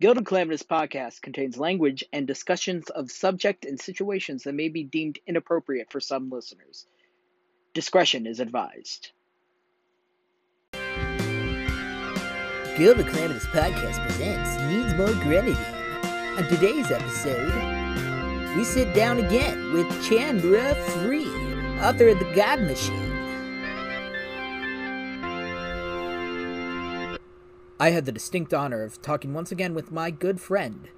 Guild of Calamitous podcast contains language and discussions of subject and situations that may be deemed inappropriate for some listeners. Discretion is advised. Guild of Calamitous podcast presents Needs More Grenadine. On today's episode, we sit down again with Chandra Free, author of The God Machine. I had the distinct honor of talking once again with my good friend,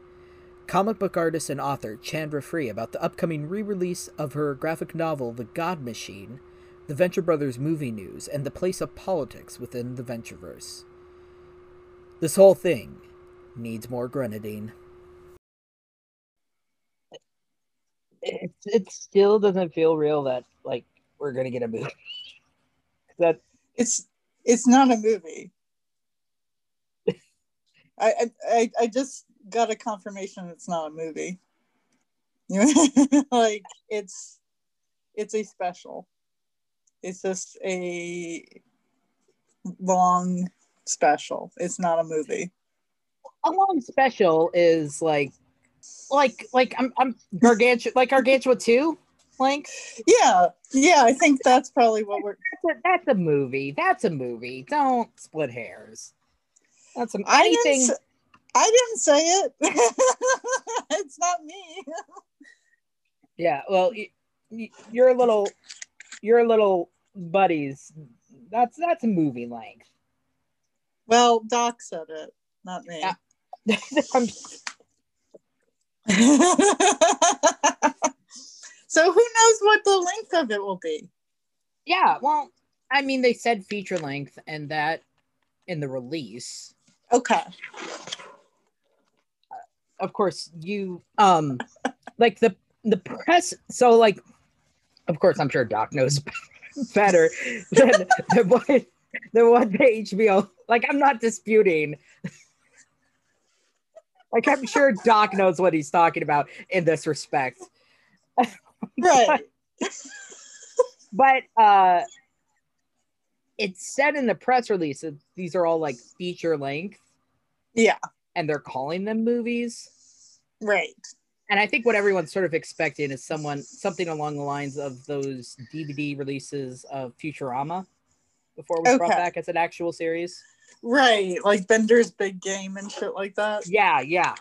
comic book artist and author Chandra Free, about the upcoming re release of her graphic novel, The God Machine, the Venture Brothers movie news, and the place of politics within the Ventureverse. This whole thing needs more grenadine. it, it still doesn't feel real that like we're gonna get a movie. that it's it's not a movie. I, I I just got a confirmation it's not a movie. like it's it's a special. It's just a long special. It's not a movie. a long special is like like like I'm I'm gargantuan like gargantua two length. Yeah, yeah. I think that's probably what we're. That's a, that's a movie. That's a movie. Don't split hairs. That's a, I anything. didn't. I didn't say it. it's not me. Yeah, well, y- y- your little, your little buddies. That's that's a movie length. Well, Doc said it, not me. Yeah. So who knows what the length of it will be? yeah, well, I mean, they said feature length, and that in the release. Okay. Of course, you um, like the the press. So, like, of course, I'm sure Doc knows better than than what than what the HBO. Like, I'm not disputing. Like, I'm sure Doc knows what he's talking about in this respect. Right. but uh it said in the press release that these are all like feature length. Yeah. and they're calling them movies. Right. and i think what everyone's sort of expecting is someone something along the lines of those dvd releases of futurama before it was brought back as an actual series. Right. Like Bender's big game and shit like that. yeah yeah.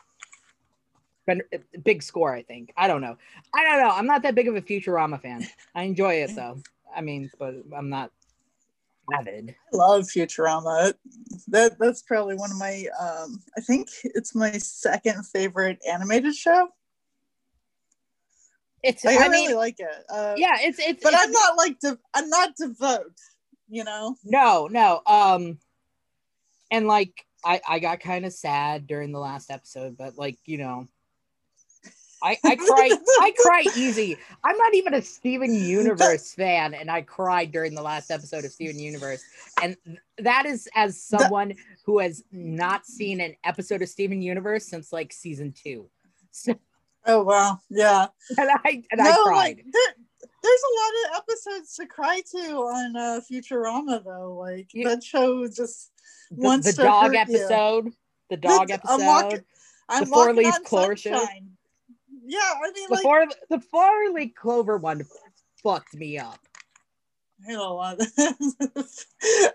But big score i think. I don't know. I don't know. I'm not that big of a futurama fan. I enjoy it though. I mean but i'm not avid I love Futurama. That that's probably one of my um I think it's my second favorite animated show. it's Like, I, i mean really like it. Uh, yeah it's it's but it's- I'm not like de- I'm not devote, you know. No, no. Um, and like I I got kind of sad during the last episode, but like you know, I I cry I cry easy. I'm not even a Steven Universe fan, and I cried during the last episode of Steven Universe, and that is as someone who has not seen an episode of Steven Universe since like season two. So, Oh wow, yeah. and I and no, I cried. like there, there's a lot of episodes to cry to on uh, Futurama though. Like You- that show just the, wants the to dog hurt you. episode, the dog The- episode. I'm walking- I'm The four leaf clover. Yeah, I mean, the like four the four leaf clover one fucked me up. I don't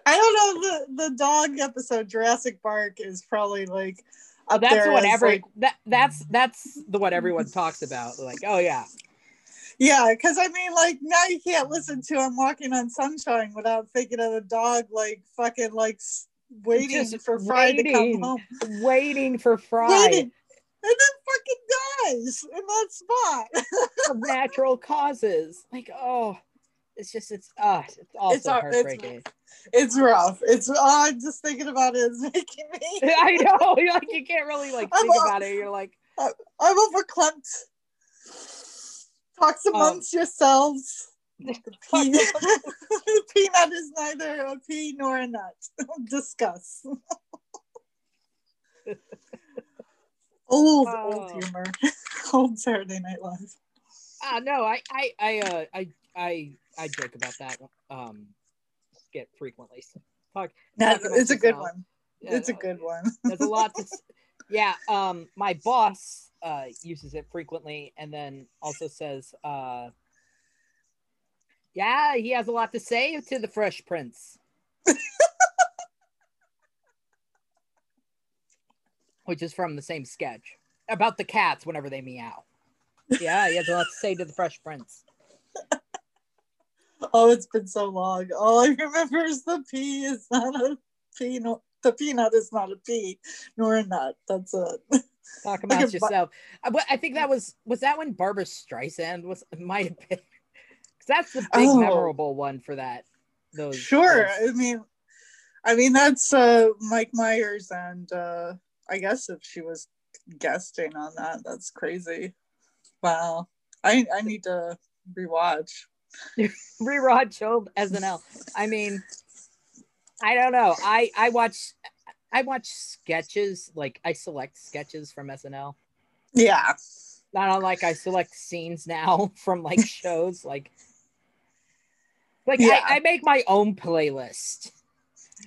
I don't know. The the dog episode, Jurassic Park, is probably like up That's there what every like, that that's that's the what everyone talks about. Like, oh yeah, yeah, because I mean, like now you can't listen to "I'm Walking on Sunshine" without thinking of the dog, like fucking like waiting Just for Fry to come home, waiting for Fry waiting, and then fucking dies in that spot. of natural causes. Like, oh, it's just it's uh it's also It's our- it's- heartbreaking. it's rough. It's oh, I'm just thinking about it is making me. I know, you're like you can't really like I'm think a- about it. You're like, I'm overclumped. Talk Um, amongst yourselves. The pe- the peanut is neither a pea nor a nut. Discuss. Old, Oh. old humor. old Saturday Night Live. ah no, I I I uh I I I joke about that um skit frequently. Talk No, it's a good one. Yeah, it's a good one. There's a lot to Yeah, um, my boss uh, uses it frequently, and then also says, uh, "Yeah, he has a lot to say to the Fresh Prince," which is from the same sketch about the cats whenever they meow. Yeah, he has a lot to say to the Fresh Prince. Oh, it's been so long. All I remember is the pea is not a pea. No, the peanut is not a pea, nor a nut. That's it. Talk about a bu- yourself. I, but I think that was was that when Barbra Streisand was might have been. 'cause that's the big Oh. memorable one for that. Those Sure. those- I mean, I mean that's uh, Mike Myers, and uh, I guess if she was guesting on that, that's crazy. Wow. I I need to rewatch. rewatch old SNL. I mean, I don't know. I I watch I watch sketches like I select sketches from SNL. Yeah. Not unlike I select scenes now from like shows. Like, like Yeah. I, I make my own playlist.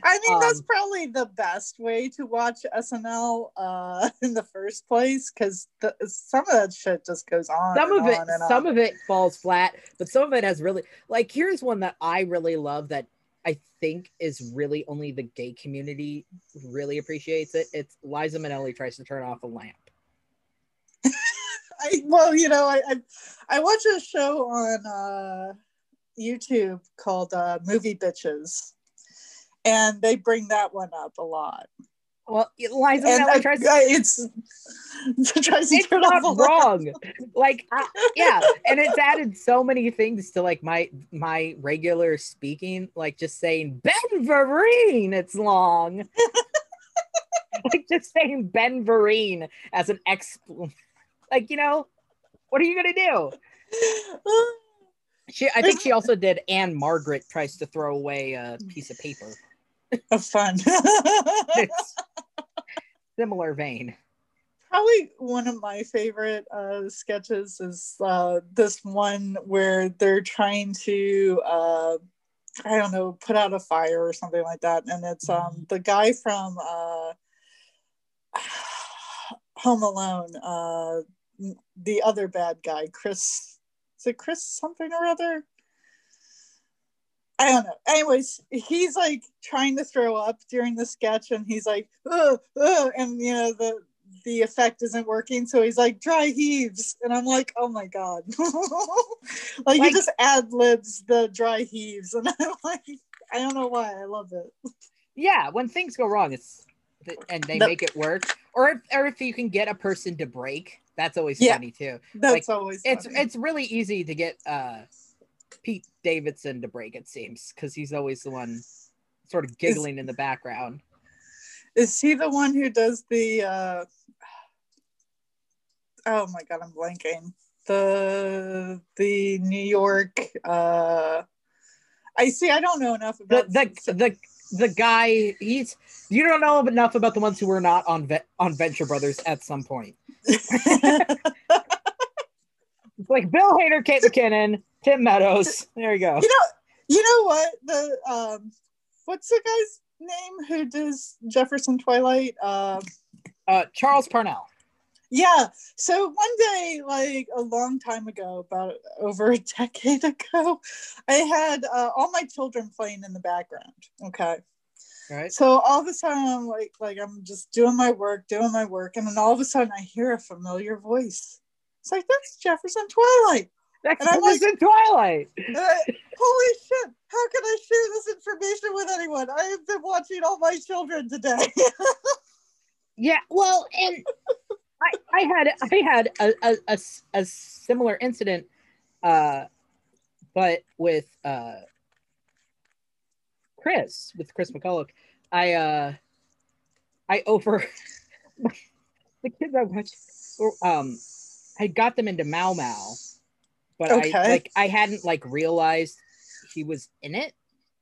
I mean, that's Um, probably the best way to watch SNL uh, in the first place because some of that shit just goes on. Some and of it, some on. of it falls flat, but some of it has really like. Here's one that I really love that I think is really only the gay community really appreciates it. It's Liza Minnelli tries to turn off a lamp. I, well, you know, I, I I watch a show on uh, YouTube called uh, Movie Bitches, and they bring that one up a lot. Well, Liza And Minnelli tries to it's tries to it's turn not wrong. Like, I, yeah, and it's added so many things to like my my regular speaking, like just saying Ben Vereen. It's long. like just saying Ben Vereen as an ex. Like you know, what are you gonna do? She, I think she also did. Ann-Margret tries to throw away a piece of paper. Oh, fun. Similar vein. Probably one of my favorite uh, sketches is uh, this one where they're trying to, uh, I don't know, put out a fire or something like that. And it's um, the guy from uh, Home Alone, uh, the other bad guy, Chris. Is it Chris something or other? I don't know. Anyways, he's like trying to throw up during the sketch, and he's like, ugh, ugh, and you know the the effect isn't working, so he's like dry heaves, and I'm like, oh my god, like, he just ad libs the dry heaves, and I'm like, I don't know why, I love it. yeah when things go wrong it's and they The- make it work or if, or if you can get a person to break that's always Yeah. funny too That's Like, always it's it's really easy to get uh pete davidson to break it seems because he's always the one sort of giggling in the background Is he the one who does the? uh Oh my god, I'm blanking. The the New York. uh I see. I don't know enough the about the the, the guy he's you don't know enough about the ones who were not on on venture brothers at some point it's like bill hader kate mckinnon tim meadows there you go you know, you know what the um, what's the guy's name who does Jefferson Twilight? Um, uh charles parnell yeah. So one day, like a long time ago, about over a decade ago, I had uh, all my children playing in the background. Okay. right So all of a sudden, I'm like, like I'm just doing my work, doing my work, and then all of a sudden, I hear a familiar voice. It's like that's Jefferson Twilight. That's And was in Twilight. I- holy shit! How can I share this information with anyone? I have been watching all my children today. Yeah, well, and I, I had I had a, a, a similar incident, uh, but with uh, Chris with Chris McCulloch. I uh, I over the kids I watched. Um, I got them into Mao Mao, but Okay. I like I hadn't like realized he was in it.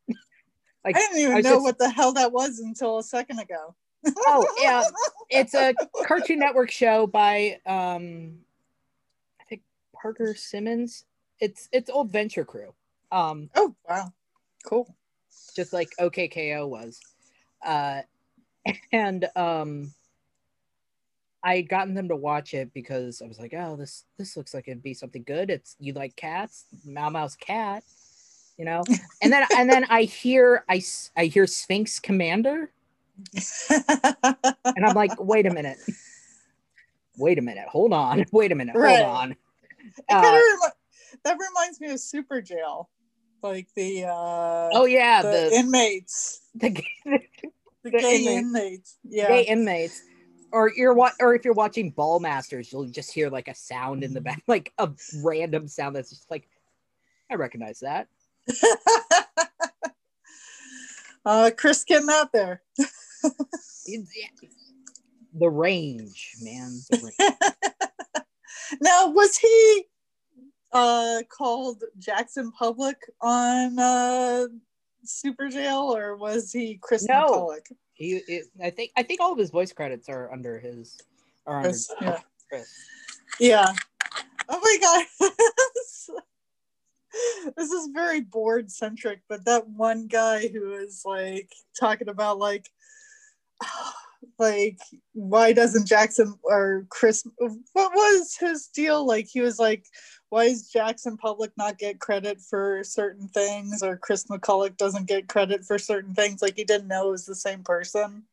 I didn't even I know just- what the hell that was until a second ago. Oh, yeah. it's a Cartoon Network show by um I think Parker Simmons. It's it's old Venture Crew. Um Oh wow, cool. just like OKKO was. Uh and um I had gotten them to watch it because I was like, oh, this this looks like it'd be something good. It's you like cats, Mao Mao's cat, you know. And then and then I hear I I hear Sphinx Commander, and I'm like, wait a minute, wait a minute, hold on, wait a minute, hold Right. on. Uh, remi- that reminds me of Super Jail, like the uh, oh yeah, the, the inmates, the, the, the gay inmates. inmates. Yeah, gay inmates. Or you're what, or if you're watching Ballmastrz, you'll just hear like a sound in the back, like a random sound that's just like, I recognize that. uh, Chris getting out there. The range, man. The range. now, was he uh, called Jackson Public on uh, Super Jail, or was he Chris No. He, it, I think, I think all of his voice credits are under his, are under Chris, yeah. Chris. Yeah. Oh my god. this is very board centric, but that one guy who is like talking about like like why doesn't Jackson or Chris what was his deal? Like he was like why is Jackson Public not get credit for certain things or Chris McCulloch doesn't get credit for certain things like he didn't know it was the same person.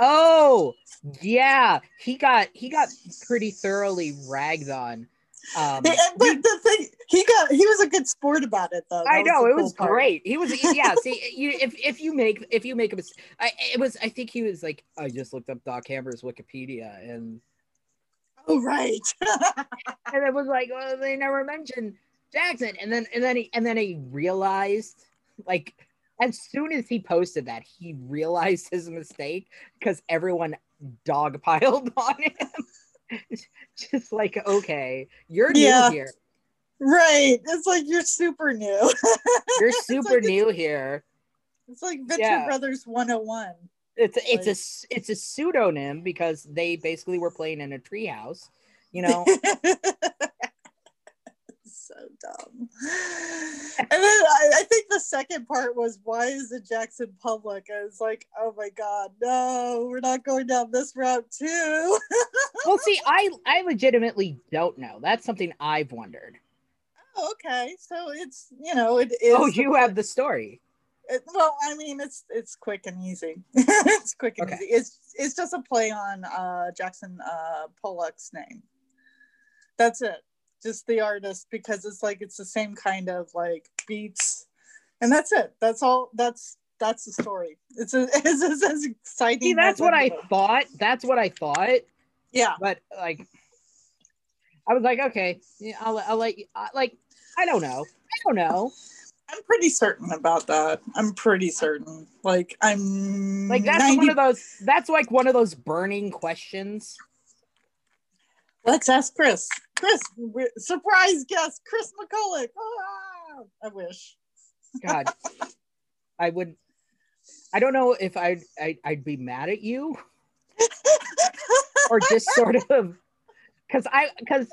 Oh, yeah. He got, he got pretty thoroughly ragged on. Um, but the thing he got he was a good sport about it though. That I know the it cool was part. great. He was yeah. See, you if if you make if you make a mistake, I it was I think he was like I just looked up Doc Hammer's Wikipedia and Oh right. and it was like well they never mentioned Jackson and then and then he and then he realized like as soon as he posted that he realized his mistake because everyone dogpiled on him. just like okay, you're new Yeah. here. right. It's like you're super new. You're super like- new here. It's like Venture Yeah. Brothers 101. it's it's a Like- s- it's a pseudonym because they basically were playing in a treehouse, you know. so dumb. And then I, I think the second part was why is it Jackson Public? I was like, oh my god, no, we're not going down this route too. well, see, I I legitimately don't know. That's something I've wondered. Oh, okay, so it's you know it is. oh, you have the story. It, well, I mean, it's it's quick and easy. it's quick and Okay. easy. It's it's just a play on uh, Jackson uh, Pollock's name. That's it. Just the artist because it's like it's the same kind of like beats, and that's it. That's all. That's that's the story. It's a, it's, as- as exciting. See, that's as what I any thought. That's what I thought. Yeah. But like, I was like, okay, yeah, I'll I'll let you. I, like, I don't know. I don't know. I'm pretty certain about that. I'm pretty certain. Like I'm Like that's 90 one of those. That's like one of those burning questions. Let's ask Chris. Chris, surprise guest, Chris McCulloch. Ah, I wish. God, I would. I don't know if I'd, I'd I'd be mad at you or just sort of because I because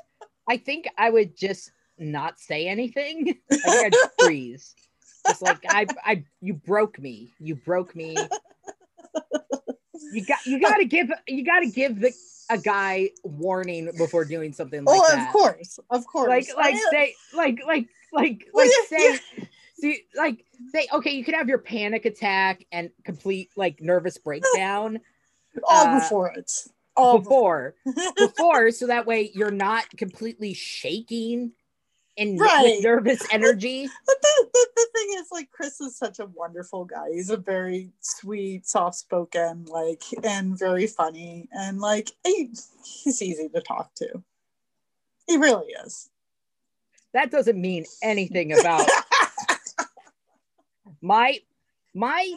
I think I would just not say anything. I think I'd freeze. Just like I I you broke me. You broke me. You got you gotta give you gotta give the a guy warning before doing something like oh, that. of course, of course. Like like say like like like Well, like yeah, say see like say okay you could have your panic attack and complete like nervous breakdown all uh, before it. All before before so that way you're not completely shaking and Right. nervous energy. But the, the, the thing is, like, Chris is such a wonderful guy. He's a very sweet, soft spoken, like, and very funny. And, like, he, he's easy to talk to. He really is. That doesn't mean anything about my my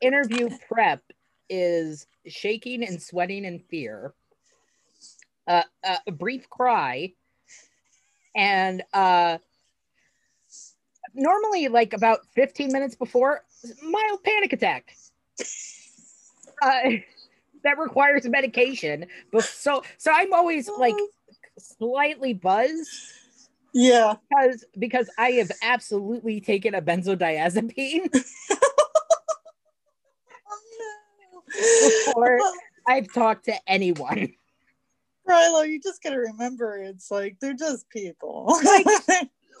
interview prep is shaking and sweating in fear uh, uh, a brief cry and uh normally like about 15 minutes before mild panic attack uh, that requires medication but so so i'm always like slightly buzzed yeah. because because I have absolutely taken a benzodiazepine Oh, no. Before- I've talked to anyone. Rilo, you just gotta remember it's like they're just people. Like,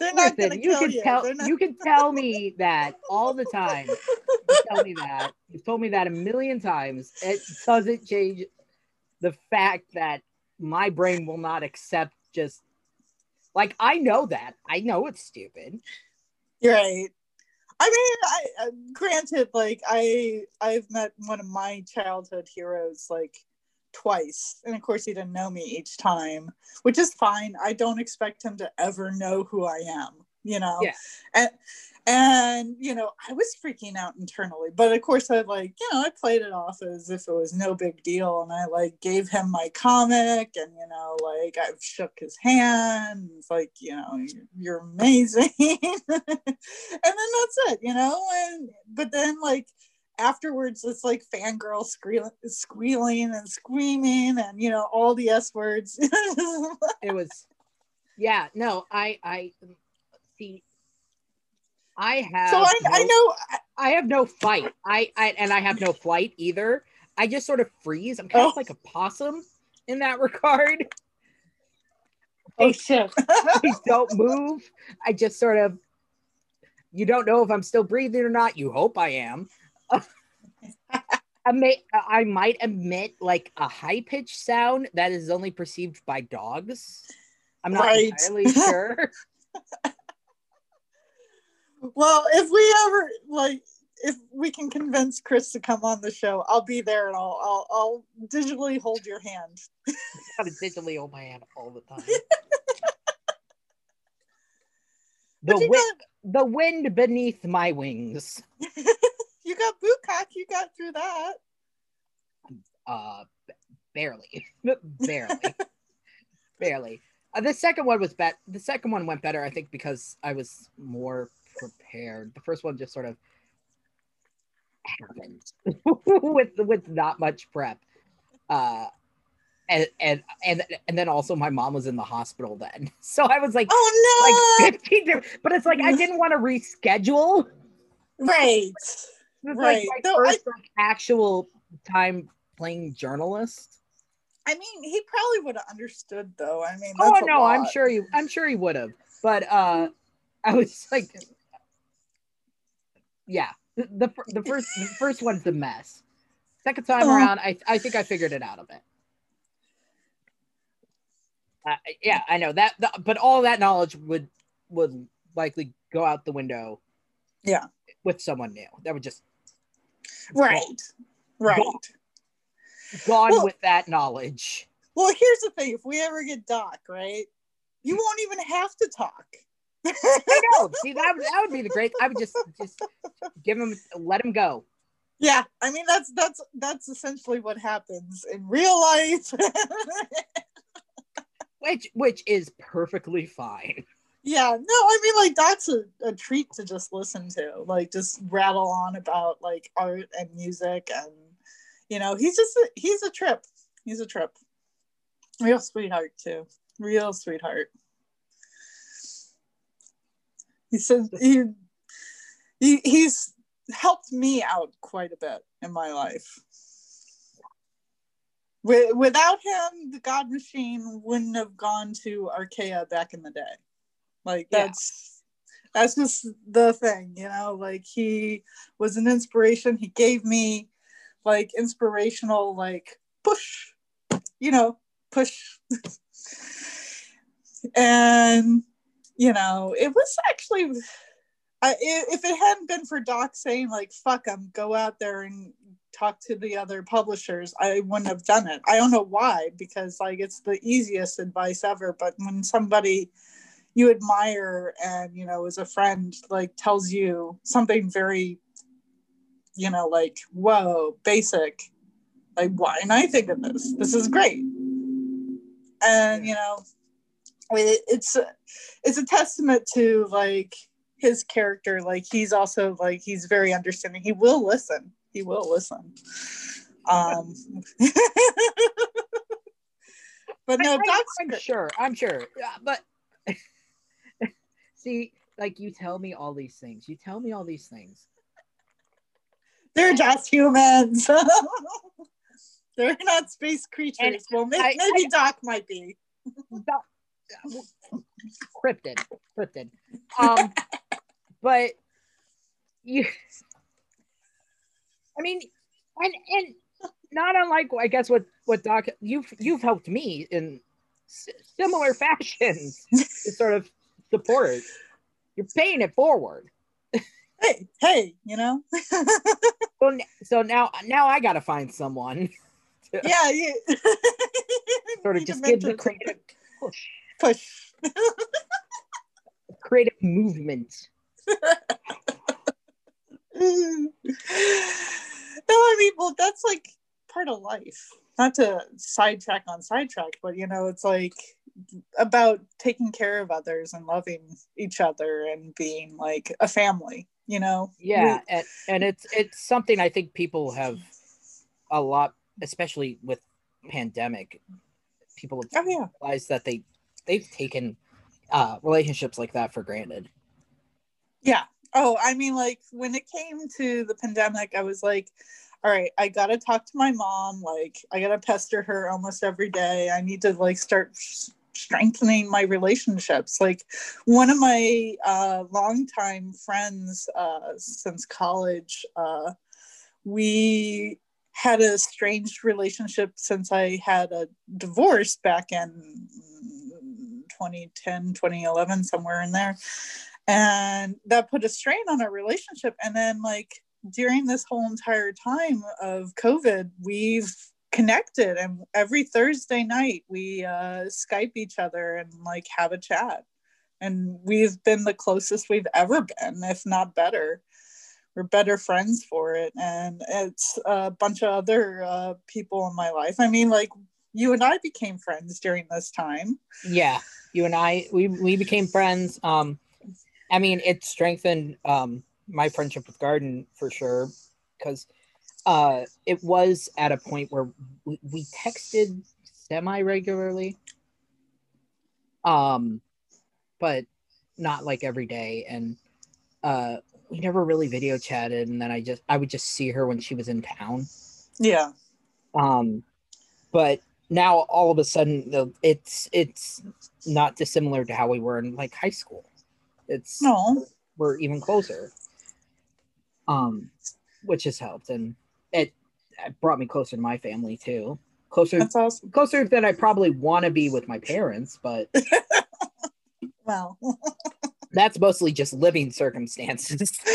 they're not Listen, gonna you kill can you. tell not- you can tell me that all the time. You tell me that. You've told me that a million times. It doesn't change the fact that my brain will not accept just like I know that. I know it's stupid. Right. I mean, I uh, granted, like I I've met one of my childhood heroes like twice, and of course he didn't know me each time, which is fine. I don't expect him to ever know who I am, you know. Yeah. And and you know, I was freaking out internally, but of course I like you know I played it off as if it was no big deal, and I like gave him my comic, and you know, like I shook his hand. It's like you know, you're, you're amazing, and then that's it, you know. And but then like afterwards, it's like fangirl squealing, squealing and screaming, and you know all the s words. It was yeah, no, I I see I have so I, I no- know I have no fight. I, I and I have no flight either. I just sort of freeze. I'm kind of Oh. like a possum in that regard. Oh shit. I don't move. I just sort of you don't know if I'm still breathing or not. You hope I am. I may I might emit like a high pitched sound that is only perceived by dogs. I'm not Right. entirely sure. well, if we ever like if we can convince Chris to come on the show, I'll be there and I'll I'll, I'll digitally hold your hand. I gotta digitally hold my hand all the time. The, wind, the wind beneath my wings. You got Bukak, you got through that. Uh, barely, barely, barely. Uh, the second one was bet. The second one went better, I think, because I was more prepared. The first one just sort of happened with with not much prep. Uh, and and and and then also my mom was in the hospital then, so I was like Oh no! like 15 different, but it's like I didn't want to reschedule. right. This is Right. like my No, I- like, actual time playing journalist. I mean, he probably would have understood though. I mean, Oh no, I'm sure you I'm sure he would have. But uh I was like yeah, the the, the first the first one's a mess. Second time Oh. around, I I think I figured it out a bit. Uh, yeah, I know that, that, but all that knowledge would would likely go out the window. Yeah. with someone new, that would just Right. Right. gone Well- with that knowledge. Well, here's the thing: if we ever get Doc, right, you won't even have to talk. I know. See, that would, that would be the great. I would just just give him, let him go. yeah, I mean that's that's that's essentially what happens in real life. which which is perfectly fine. Yeah, no, I mean like that's a, a treat to just listen to, like just rattle on about like art and music, and you know he's just a, he's a trip. He's a trip. Real sweetheart too. Real sweetheart. He said he, he he's helped me out quite a bit in my life. Without him, the God Machine wouldn't have gone to Archaia back in the day. Like Yeah. that's that's just the thing, you know. Like he was an inspiration. He gave me like inspirational, like push, you know, push. and you know, it was actually I, i- if it hadn't been for Doc saying like "fuck them," go out there and talk to the other publishers, I wouldn't have done it. I don't know why, because like it's the easiest advice ever. But when somebody you admire and you know as a friend like tells you something very, you know, like whoa, basic, like why didn't I think of this? This is great, and you know, it, it's a, it's a testament to like his character. Like he's also like he's very understanding. He will listen. He will listen. Um but no I, doc's am sure. I'm sure. Yeah, but see, like you tell me all these things. You tell me all these things. they're just humans They're not space creatures. And well, may- I- maybe Doc might be. Doc- cryptid, cryptid. Um, but you, I mean, and and not unlike I guess what what Doc you've you've helped me in similar fashions to sort of support. You're paying it forward. Hey, hey, you know? So, so now now I got to find someone yeah, you sort of just give the creative push, push. creative movement. no, I mean, well, that's like part of life. Not to sidetrack on sidetrack, but you know, it's like about taking care of others and loving each other and being like a family, you know? Yeah, and, and it's it's something I think people have a lot, especially with pandemic. People have Oh, yeah. realized that they they've taken uh, relationships like that for granted. Yeah. Oh, I mean, like when it came to the pandemic, I was like, all right, I got to talk to my mom. Like, I got to pester her almost every day. I need to like start strengthening my relationships. Like, one of my uh, longtime friends uh, since college, uh, we had a strange relationship since I had a divorce back in 2010, 2011, somewhere in there and that put a strain on our relationship and then like during this whole entire time of covid we've connected and every thursday night we uh skype each other and like have a chat. And we've been the closest we've ever been if not better. We're better friends for it. And it's a bunch of other uh, people in my life. I mean like you and i became friends during this time. Yeah, you and I we we became friends. Um, I mean, it strengthened um my friendship with Garden for sure because uh it was at a point where we, we texted semi regularly. Um, but not like every day, and uh, we never really video chatted. And then I just I would just see her when she was in town. yeah um but now all of a sudden the- it's it's not dissimilar to how we were in like high school it's no we're even closer um which has helped. And it, it brought me closer to my family too. Closer that's awesome. closer than i probably want to be with my parents but well, that's mostly just living circumstances.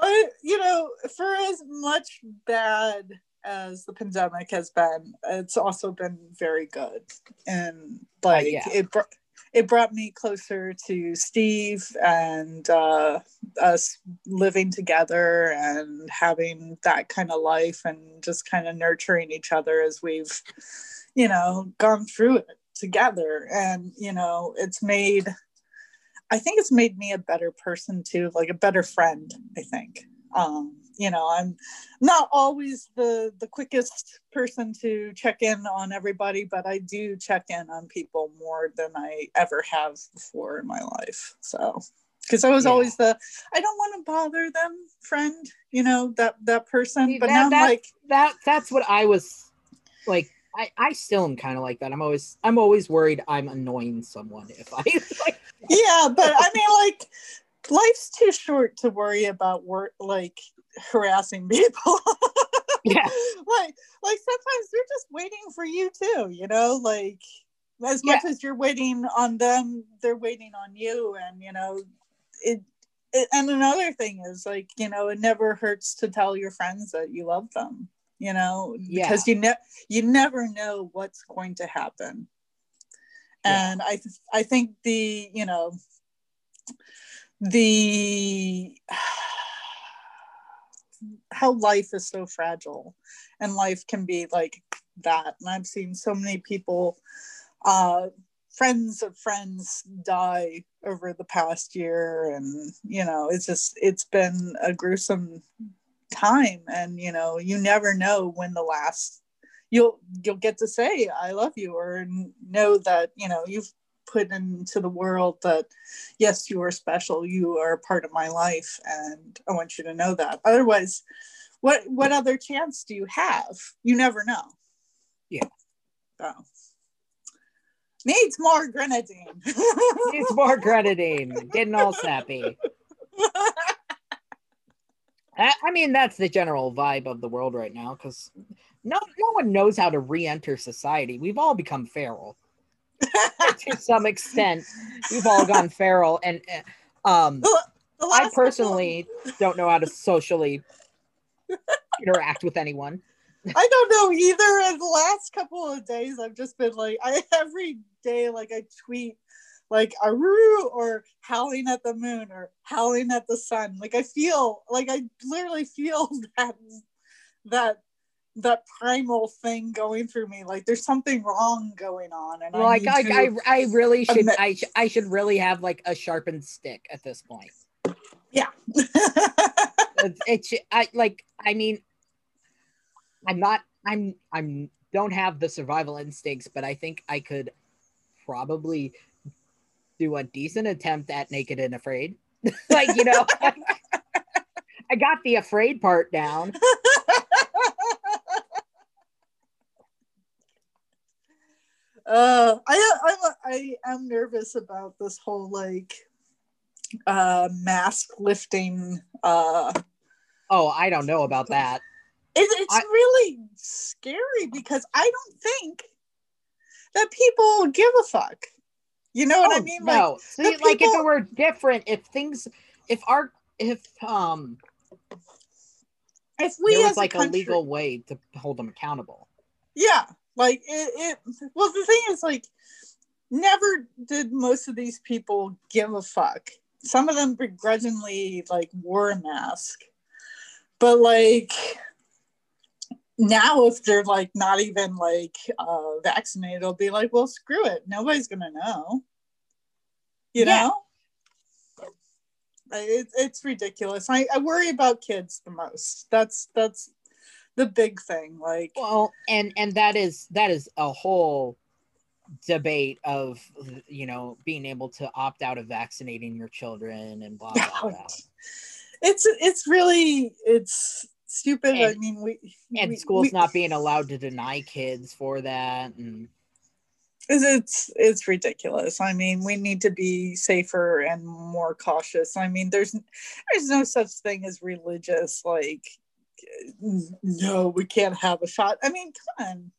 I, you know, for as much bad as the pandemic has been, it's also been very good, and like Uh, yeah. it brought it brought me closer to Steve and uh, us living together and having that kind of life and just kind of nurturing each other as we've, you know, gone through it together, and you know, it's made I think it's made me a better person too, like a better friend, I think. Um, you know, I'm not always the the quickest person to check in on everybody, but I do check in on people more than I ever have before in my life. So, because I was Yeah. always the I don't want to bother them friend, you know, that that person. See, but that- now I'm that- like, that that's what i was like I, I still am kind of like that. I'm always I'm always worried I'm annoying someone if I like yeah, but I mean, like, life's too short to worry about work, like harassing people. Yeah. like, like sometimes they're just waiting for you too. You know, like as much as you're waiting on them, they're waiting on you, and you know, it. it and another thing is like you know, it never hurts to tell your friends that you love them. You know, because you ne- you never know what's going to happen Yeah. and I th- I think the you know the how life is so fragile and life can be like that. And I've seen so many people uh friends of friends die over the past year. And you know it's just it's been a gruesome time. And you know you never know when the last you'll you'll get to say i love you or know that you know you've put into the world that yes you are special you are a part of my life and i want you to know that otherwise what what other chance do you have? You never know. Yeah. So needs more grenadine. Needs more grenadine. Getting all sappy. I, I mean, that's the general vibe of the world right now because no, no one knows how to re-enter society. We've all become feral to some extent. We've all gone feral, and uh, um, I personally don't know how to socially interact with anyone. I don't know either. And the last couple of days, I've just been like, I every day, like I tweet, like Aru or howling at the moon or howling at the sun. Like I feel, like I literally feel that that that primal thing going through me. Like there's something wrong going on, and Like I, I, I, I really should, admit- I, sh- I should really have like a sharpened stick at this point. yeah. it's, it's I like I mean I'm not I'm I'm don't have the survival instincts, but I think I could probably do a decent attempt at naked and afraid. like, you know, I got the afraid part down. Uh i i'm i am nervous about this whole like uh mask lifting uh Oh, I don't know about that. it, it's I- really scary because i don't think that people give a fuck you know what i Oh, mean like no. See, the like if it were different, if things if our if um if we there as was like a, a legal way to hold them accountable. yeah like it, it well the thing is like never did most of these people give a fuck. Some of them begrudgingly like wore a mask. But like now if they're like not even like uh vaccinated it'll be like well screw it. Nobody's gonna know. You Yeah. know? It, it's ridiculous. I, I worry about kids the most. That's that's the big thing like Well, and and that is that is a whole debate of you know being able to opt out of vaccinating your children and blah blah blah. it's it's really it's stupid. I mean we And we- schools we- not being allowed to deny kids for that and it's it's ridiculous. I mean we need to be safer and more cautious. I mean there's there's no such thing as religious like no we can't have a shot. I mean come on.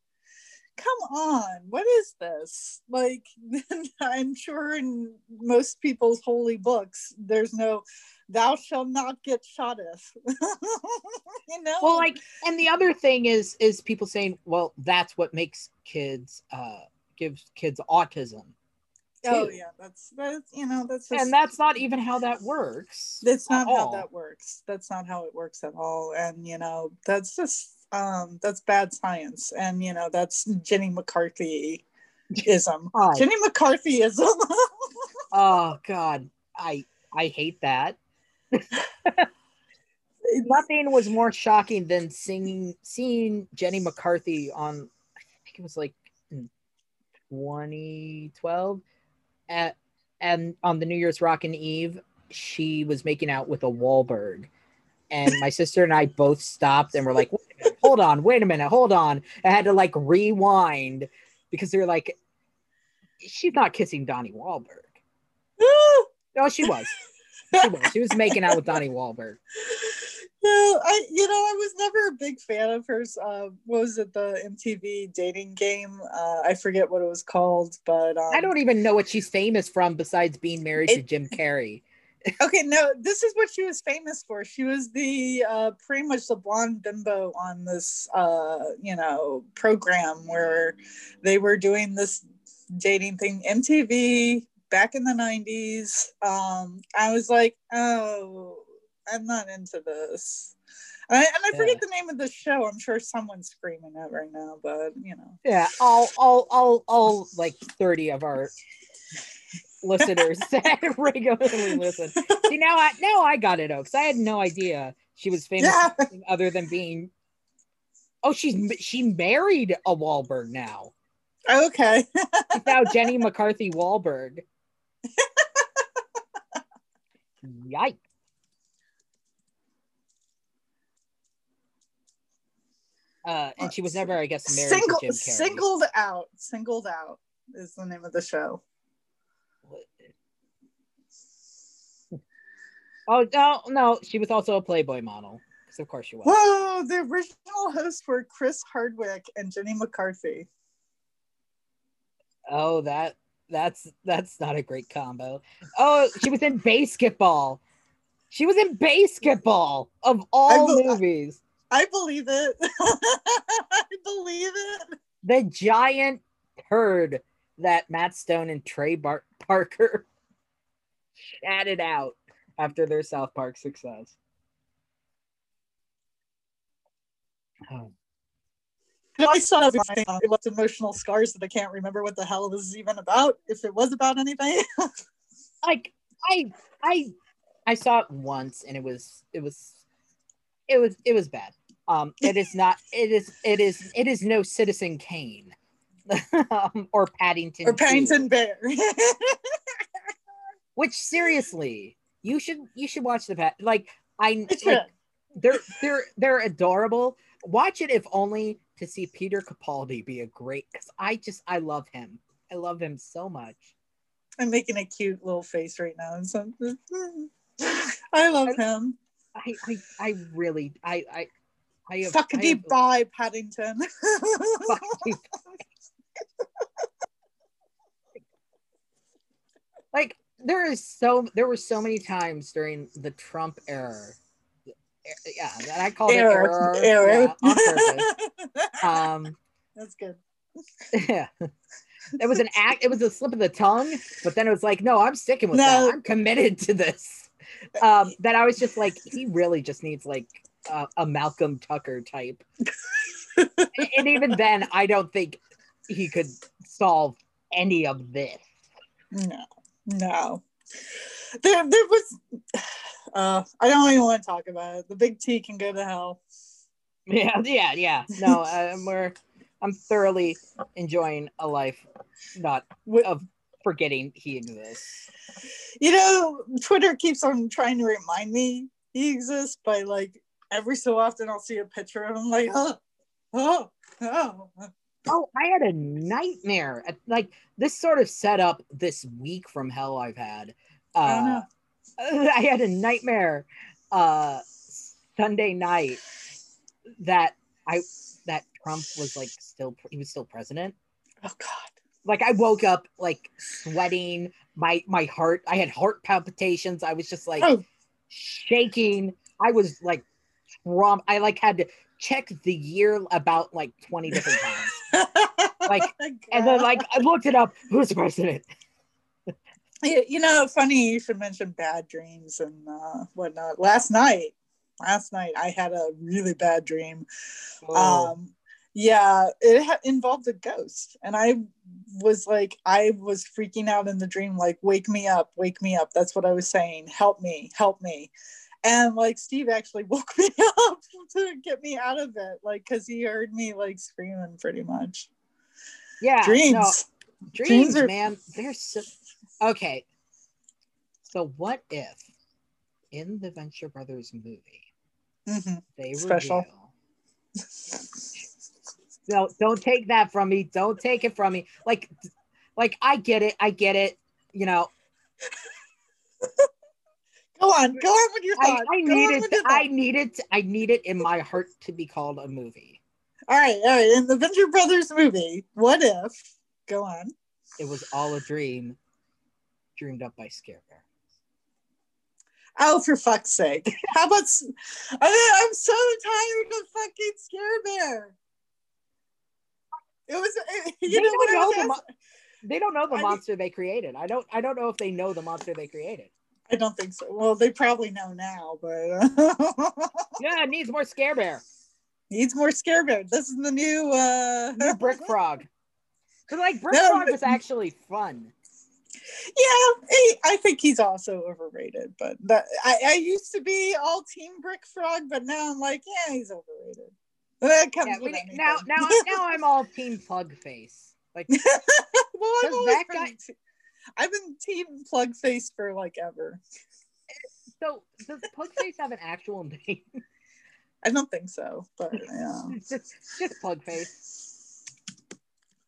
Come on. What is this? Like i'm sure in most people's holy books there's no thou shall not get shotteth you know? Well like and the other thing is is people saying well that's what makes kids uh gives kids autism oh yeah that's that's you know that's just, and that's not even how that works that's not how all. that works. That's not how it works at all. And you know that's just um that's bad science. And you know that's jenny mccarthy ism Hi. jenny mccarthy ism oh god. I i hate that. Nothing was more shocking than singing seeing Jenny McCarthy on I think it was like 2012 at and on the New Year's Rockin' Eve she was making out with a Wahlberg. And my sister and I both stopped and were like "Wait minute, hold on wait a minute hold on. I had to like rewind because they're like she's not kissing Donnie Wahlberg. No oh, she was. She was. She was making out with Donnie Wahlberg Yeah, I you know I was never a big fan of hers. Uh, what was it the MTV dating game? Uh, I forget what it was called, but um, I don't even know what she's famous from besides being married to Jim Carrey. Okay, no, this is what she was famous for. She was the uh, pretty much the blonde bimbo on this uh, you know program where they were doing this dating thing. MTV back in the nineties. Um, I was like, oh, I'm not into this. And I, and I forget Yeah. the name of the show. I'm sure someone's screaming it right now, but you know. Yeah, all all all all like 30 of our listeners that regularly listen. See now I now I got it because I had no idea she was famous Yeah. other than being Oh, she's she married a Wahlberg now. Okay. Now Jenny McCarthy Wahlberg. Yikes. Uh, and she was never, I guess, married Single, to Jim Carrey. singled out. Singled out is the name of the show. Oh no, no, she was also a Playboy model. Because of course she was. Whoa! The original hosts were Chris Hardwick and Jenny McCarthy. Oh, that that's that's not a great combo. Oh, she was in basketball. She was in basketball of all bel- movies. I believe it. I believe it. The giant turd that Matt Stone and Trey Bar- Parker chatted out after their South Park success. Oh. I saw it. It left emotional scars that I can't remember what the hell this is even about. If it was about anything, like I I I saw it once and it was it was it was it was bad. Um it is not it is it is it is no Citizen Kane um, or Paddington or 2, Paddington Bear. which seriously you should you should watch the pat like I like, they're they're they're adorable. Watch it if only to see Peter Capaldi be a great because I just I love him. I love him so much. I'm making a cute little face right now. And so, I love him. I I, I really I I I have, Fuck I a deep have- bye, Paddington. Like there is so there were so many times during the Trump era. Yeah, that I call it Error. error. Error. yeah. Um, That's good. yeah. It was an act. It was a slip of the tongue, but then it was like, no, I'm sticking with No. that. I'm committed to this. Um, that I was just like, he really just needs like uh, a Malcolm Tucker type. and, even then, I don't think he could solve any of this. No, no. There, there was. Uh, I don't even want to talk about it. The big T can go to hell. Yeah, yeah, yeah. No, um, we're I'm thoroughly enjoying a life not of forgetting he exists. You know, Twitter keeps on trying to remind me he exists by like every so often I'll see a picture of him like, oh, oh, oh. Oh, I had a nightmare. Like this sort of set up this week from hell I've had. Uh, no. I had a nightmare uh Sunday night that I that Trump was like still he was still president. Oh God. Like I woke up like sweating, my my heart I had heart palpitations. I was just like Oh. shaking. I was like I like had to check the year about like 20 different times. Like, And then like I looked it up, who's the president? You know, funny you should mention bad dreams and uh, whatnot. Last night, last night I had a really bad dream. Oh. Um, yeah, it ha- involved a ghost, and I was like, I was freaking out in the dream, like, "Wake me up, wake me up." That's what I was saying. Help me, help me. And like Steve actually woke me up to get me out of it, like, because he heard me like screaming pretty much. yeah, Dreams. no, dreams, Dreams are- man. They're so okay. So what if in the Venture Brothers movie Mhm. they Special. No, don't take that from me. Don't take it from me. Like like I get it. I get it. You know, Go on, go on with your I, thought. I Go on needed I thought. needed I need it in my heart to be called a movie. All right, all right. In the Venture Brothers movie, what if? Go on. It was all a dream dreamed up by Scare Bear. Oh, for fuck's sake! How about? I, am so tired of fucking Scare Bear. It was. It, eh, you They know what know the They don't know the I- monster they created. I don't I don't know if they know the monster they created. I don't think so. Well, they probably know now, but Yeah, it needs more Scare Bear. needs more Scare Bear. This is the new. uh New Brick Frog. But like Brick No, Frog but- was actually fun. Yeah, he, I think he's also overrated. But that, I, I used to be all Team Brick Frog, but now I'm like, yeah, he's overrated. That comes Yeah, we, with anything. now now now I'm all Team pug Face. Like well, that guy- te- I've been Team Plug Face for like ever. so does Plug Face have an actual name? I don't think so, but yeah. Just just plug face.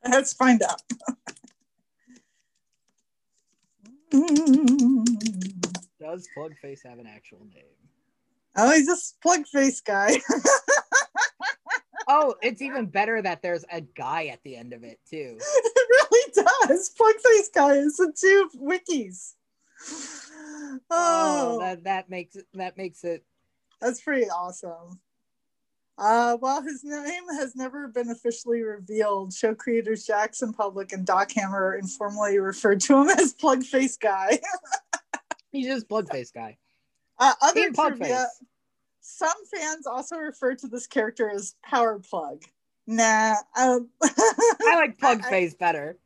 Let's find out. Does plug face have an actual name? Oh, he's a plug face guy. Oh, it's even better that there's a guy at the end of it too. Really does. Plug face guy is the two wikis. Oh, Oh, that that makes it that makes it that's pretty awesome. Uh, while his name has never been officially revealed, show creators Jackson Publick and Doc Hammer informally referred to him as Plug Face Guy. he's just plug face guy. Uh, other Team trivia, some fans also refer to this character as Power Plug. Nah, um, I like plug face better.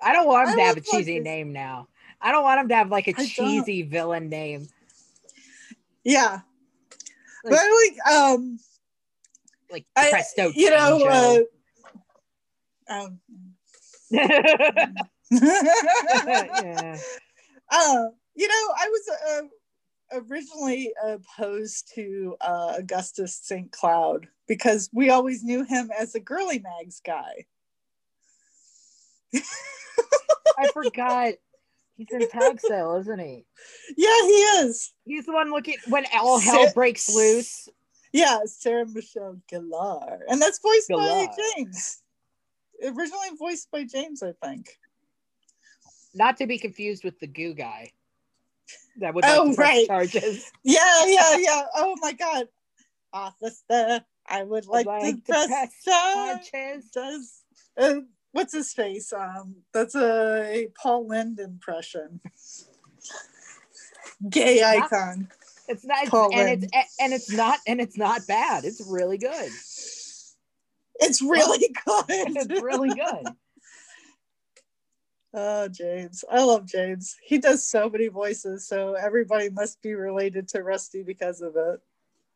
I don't want him I to have a cheesy name now. I don't want him to have like a I don't. cheesy villain name. yeah, Like- but like, um, Like I, Presto you know, uh, um, yeah. uh, you know, I was uh, originally opposed to uh, Augustus St. Cloud because we always knew him as a girly mags guy. I forgot. He's in tag sale, isn't he? Yeah, he is. He's the one looking when all hell breaks loose. Yeah, Sarah Michelle Gellar, and that's voiced by James. Originally voiced by James, I think. Not to be confused with the goo guy. That would Oh, like right. charges. Yeah, yeah, yeah. Oh my God, officer, I would like, to, press, charge. charges. Does uh, what's his face? Um, that's a Paul Lynde impression. Gay icon. It's not, Paul and Lynde. it's and it's not and it's not bad. It's really good. It's really good. It's really good. Oh, James. I love James. He does so many voices, so everybody must be related to Rusty because of it.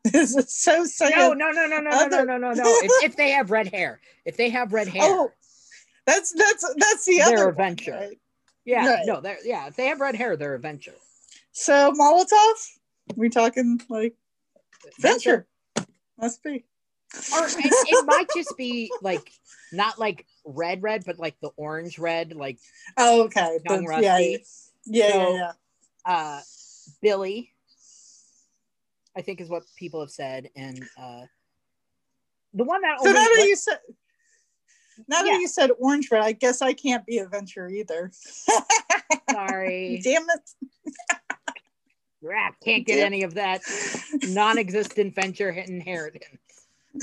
This is so sad. No, no, no, no, no, no, no, no, no, no. If, if they have red hair, if they have red hair, Oh, that's that's that's the They're other a venture. One, right? yeah, right. no, they're yeah. If they have red hair, they're a venture. So Molotov, we talking like venture? Must be. or it, it might just be like not like red, red, but like the orange red, like Oh, okay. young That's- yeah, Rusty. yeah, yeah, So- yeah. uh Billy, I think is what people have said, and uh the one that So now that let- you said, now Yeah. that you said orange red, I guess I can't be a venture either. sorry, Damn it! Rap can't get Damn. any of that non-existent venture inheritance.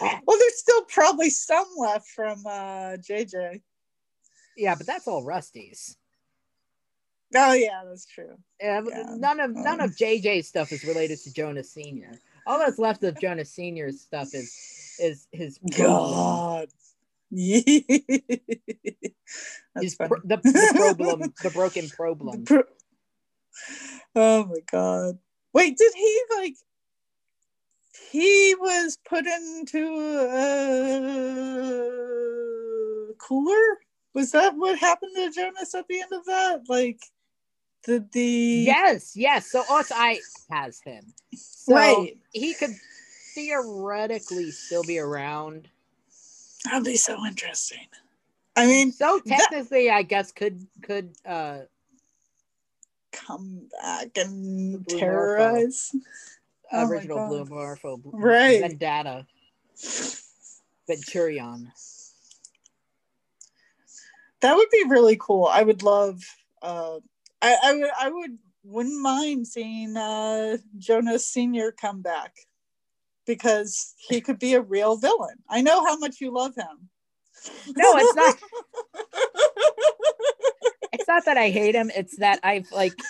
well, there's still probably some left from uh, JJ. Yeah, but that's all Rusty's. Oh yeah, that's true. Yeah, Yeah. none of none of JJ's stuff is related to Jonas Senior. All that's left of Jonas Senior's stuff is is his. God. His pro- the, the problem, the broken problem. Pro- oh my god. Wait, did he like he was put into a cooler? Was that what happened to Jonas at the end of that? Like did the Yes, yes. So OSI has him. So Right. he could theoretically still be around. That'd be so interesting. I mean, So That- technically, I guess could could uh come back and Blue terrorize. Oh original. Blue Morpho Blue- Right. Vendetta Venturion. That would be really cool. I would love. Uh, I, I would. I would. Wouldn't mind seeing uh, Jonas Senior come back because he could be a real villain. I know how much you love him. No, it's not. It's not that I hate him. It's that I've like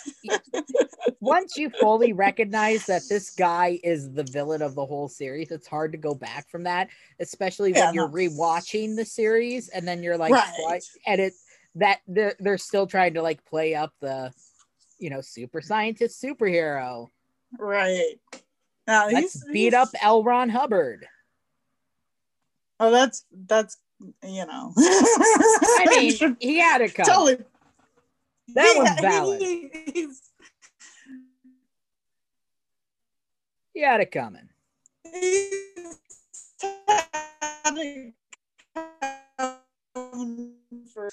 once you fully recognize that this guy is the villain of the whole series, it's hard to go back from that, especially Yeah, when you're rewatching the series and then you're like, Right. what? And it that they're, they're still trying to like play up the, you know, super scientist superhero. right. Now Let's he's beat he's- up L. Ron Hubbard. Oh, that's that's you know. I mean, he had it tell coming. That Yeah, was valid. he- he's- He had it coming. He's had it coming for-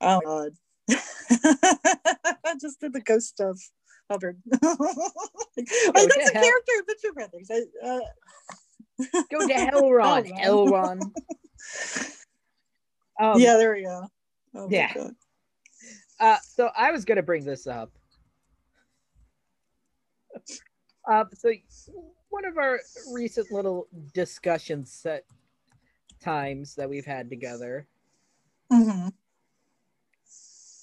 Oh god. I just did the ghost of Hubbard. like, that's to a hell. character of the Two Brothers. I, uh, Go to Elron, Elron. Elron. Um, yeah, there we go. Oh yeah. Uh, so I was gonna bring this up. Uh, so one of our recent little discussion set times that we've had together, Mhm.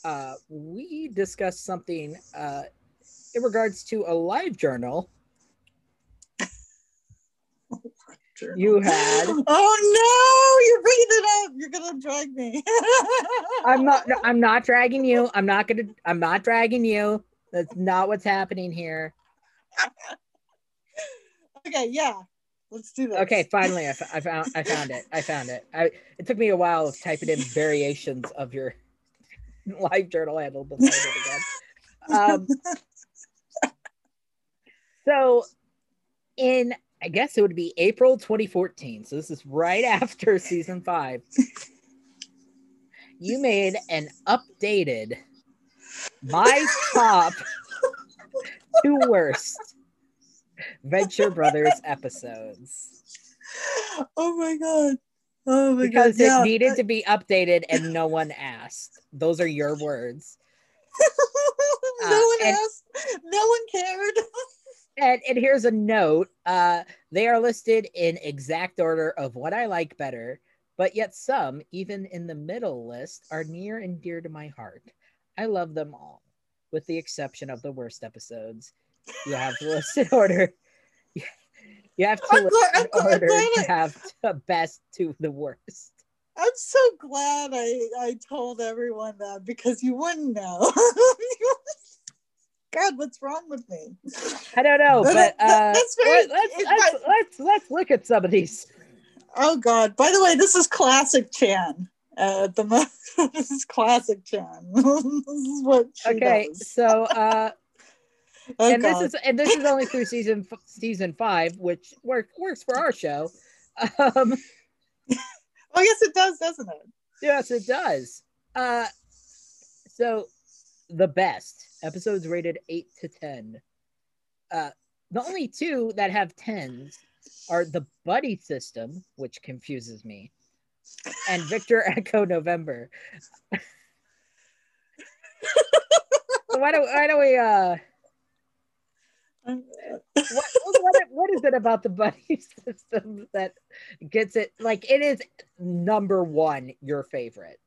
Uh, we discussed something uh, in regards to a live journal Journal. you had. Oh no, you're bringing it up. You're gonna drag me. I'm not. no, I'm not dragging you. I'm not gonna. I'm not dragging you. That's not what's happening here. okay, yeah. Let's do this. Okay, finally, I, f- I found. I found it. I found it. I. It took me a while of typing in variations of your live journal handle I it again. Um, so, in I guess it would be April 2014. So this is right after season five. You made an updated my top two worst Venture Brothers episodes Oh my god. Oh my because god. it yeah. needed to be updated and no one asked. Those are your words. no Uh, one and- asked. No one cared. And, and here's a note uh, they are listed in exact order of what I like better, but yet some, even in the middle list, are near and dear to my heart. I love them all, with the exception of the worst episodes. You have list in order. You have to glad- I'm glad- order I'm glad to have the best to the worst. I'm so glad I, I told everyone that because you wouldn't know. God, what's wrong with me? I don't know, but That- uh, that's very- let, let's, let's, might- let's let's look at some of these. Oh God! By the way, this is classic Chan. Uh, the this is classic Chan. this is what she Okay, does. so uh, Oh, and God. this is and this is only through season f- season five, which work, works for our show. Um, Oh yes, it does, doesn't it? yes, it does. Uh, so the best episodes rated eight to ten. Uh, the only two that have tens are the buddy system, which confuses me, and Victor Echo November. So why don't why don't we uh what, what, what is it about the buddy system that gets it like it is number one your favorite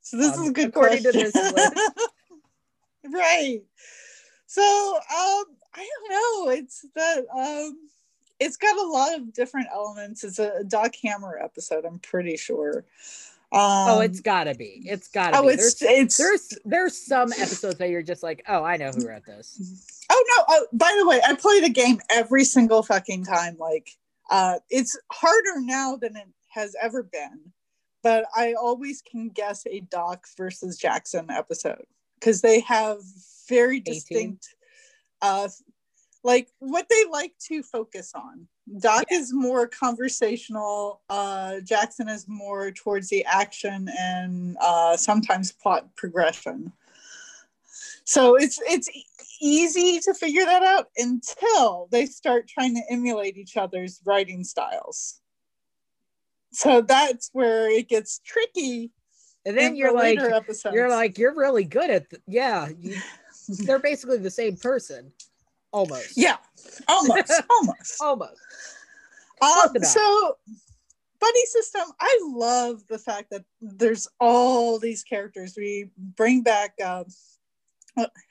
So this Um, is a good according to question. right. So um, I don't know. It's that um, it's got a lot of different elements. It's a Doc Hammer episode. I'm pretty sure. Um, oh it's gotta be it's gotta oh, be it's there's, it's there's there's some episodes that you're just like oh i know who wrote this Oh no! Oh, by the way, I play the game every single fucking time. Like, uh, it's harder now than it has ever been, but I always can guess a Doc versus Jackson episode because they have very 18. distinct, uh, like what they like to focus on. Doc is more conversational. Uh, Jackson is more towards the action and uh, sometimes plot progression. So it's it's easy to figure that out until they start trying to emulate each other's writing styles. So that's where it gets tricky. and then you're the like episodes. you're like you're really good at th- yeah you, they're basically the same person almost yeah, almost, almost. almost Um, so, buddy system. I love the fact that there's all these characters. We bring back uh,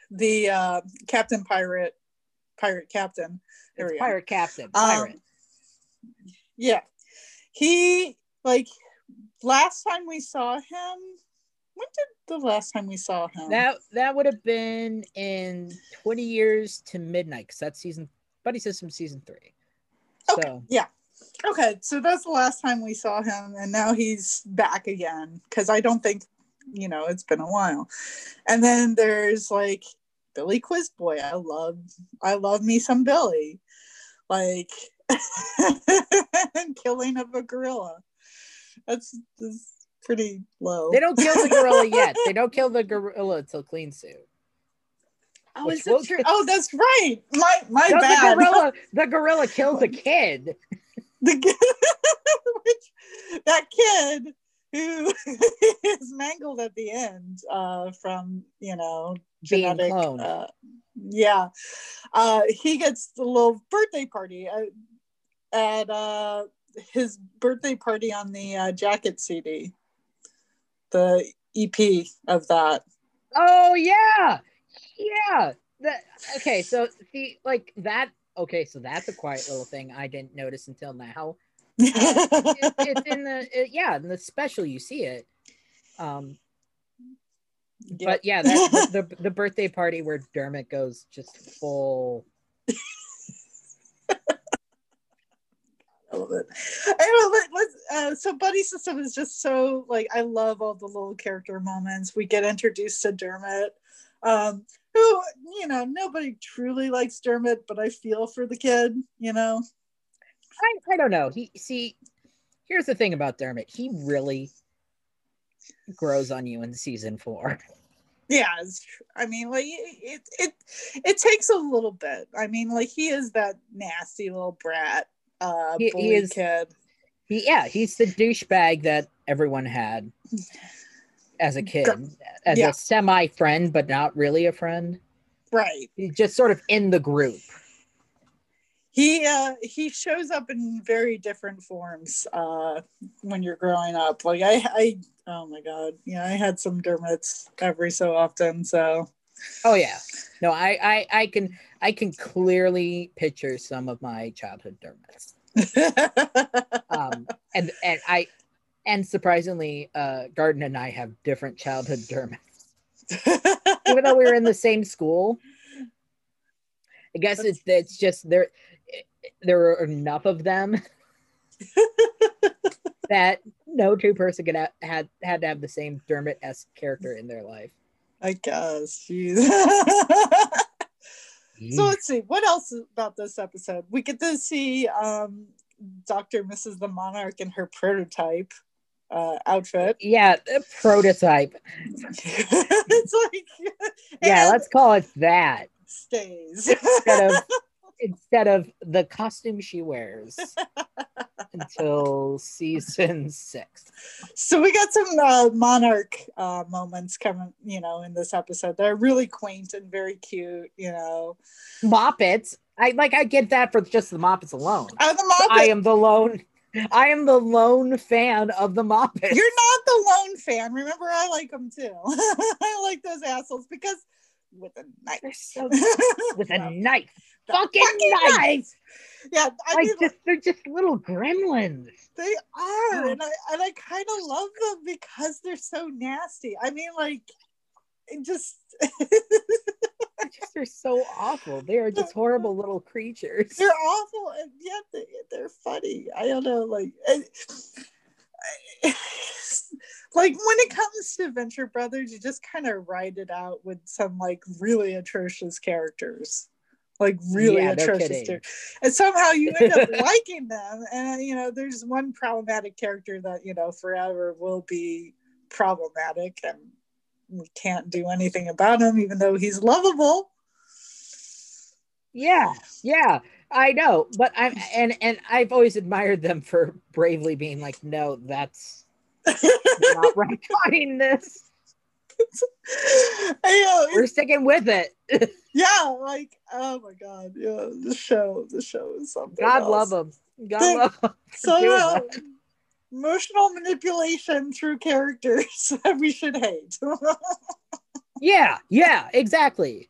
the uh, Captain Pirate, Pirate Captain. There it's we go. pirate captain Um, pirate Yeah. He like last time we saw him. Did the last time we saw him? That that would have been in 20 years to midnight because that's season Buddy System season three. Okay. So Yeah. Okay, so that's the last time we saw him, and now he's back again because I don't think, you know, it's been a while. And then there's like Billy Quiz Boy. I love I love me some Billy. Like killing of a gorilla. That's, that's pretty low. They don't kill the gorilla yet. They don't kill the gorilla until clean suit. Oh, is it will- true? Oh, that's right. My my No, the bad. gorilla, the gorilla kills a kid. the ki- which, that kid who is mangled at the end uh, from you know genetic cloned. uh, yeah uh, he gets the little birthday party uh, at uh, his birthday party on the uh, jacket cd the ep of that Oh yeah, yeah. That okay. So see, like that. Okay, so that's a quiet little thing I didn't notice until now. It- it's in the it- yeah in the special you see it. Um, but yeah, that the, the the birthday party where Dermott goes just full. I love it. Let, let's, uh, so Buddy System is just so like I love all the little character moments. We get introduced to Dermott, um, who you know nobody truly likes Dermott, but I feel for the kid. You know, I, I don't know. He see, here's the thing about Dermott. He really grows on you in season four. yeah. I mean, like it, it it takes a little bit. I mean, like he is that nasty little brat, uh, He- he is- kid. He yeah, he's the douchebag that everyone had as a kid, as Yeah. a semi friend, but not really a friend. Right. He's just sort of in the group. he uh he shows up in very different forms uh when you're growing up like i i oh my god yeah i had some dermots every so often so Oh yeah, no, I I I can I can clearly picture some of my childhood dermots. Um, and and I and surprisingly, uh, Garden and I have different childhood dermots. even though we were in the same school. I guess it's it's just there there are enough of them that no two person could have, had had to have the same Dermott esque character in their life. i guess jeez so let's see what else about this episode? We get to see um dr mrs the monarch in her prototype uh outfit. Yeah, prototype. it's like Yeah, let's call it that. stays. Instead of instead of the costume she wears until season six. So we got some uh, monarch uh, moments coming, you know, in this episode. They're really quaint and very cute, you know. Moppets. I like I get that for just the Moppets alone. Uh, the Muppet, I am the lone I am the lone fan of the Moppets. you're not the lone fan. Remember, I like them too. I like those assholes because with a knife. So with a knife. The Fucking knife. Yeah, I Like mean, just they're just little gremlins. they are, Oh. and I and I kind of love them because they're so nasty. I mean, like, it just. They're just they're so awful. They are just horrible little creatures. they're awful and yet they, they're funny i don't know like I- I- like when it comes to venture brothers you just kind of ride it out with some like really atrocious characters like really Yeah, atrocious characters. and somehow you end up liking them and you know there's one problematic character that you know forever will be problematic and we can't do anything about him even though he's lovable Yeah, yeah, I know, but I'm and and I've always admired them for bravely being like, no, that's not right recording this. Know, We're sticking with it. yeah, like oh my god, yeah, the show, the show is something. God else. love them. God Thank- love them. So uh, emotional manipulation through characters that we should hate. Yeah, yeah, exactly.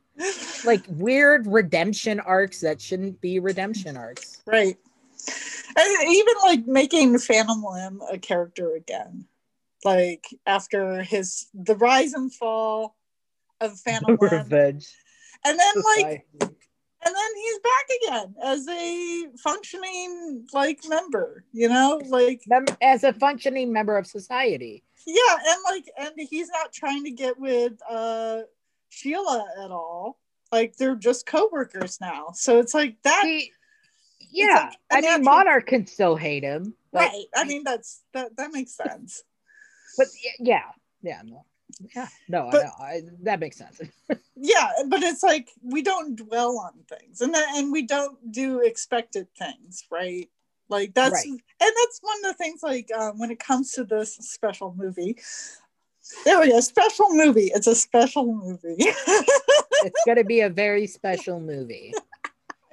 Like weird redemption arcs that shouldn't be redemption arcs. right, and even like making Phantom Limb a character again, like after his the rise and fall of Phantom Revenge. and then like and then he's back again as a functioning like member you know? Like as a functioning member of society. yeah and like and he's not trying to get with uh sheila at all. Like they're just co-workers now. So it's like that See, yeah, like I mean, Monarch can still hate him, right. I mean that's that that makes sense but yeah, yeah, no, yeah, no, But- I know, I, that makes sense. yeah but it's like we don't dwell on things and then, and we don't do expected things right like that's Right. and that's one of the things like um, when it comes to this special movie there we go special movie it's a special movie it's gonna be a very special movie,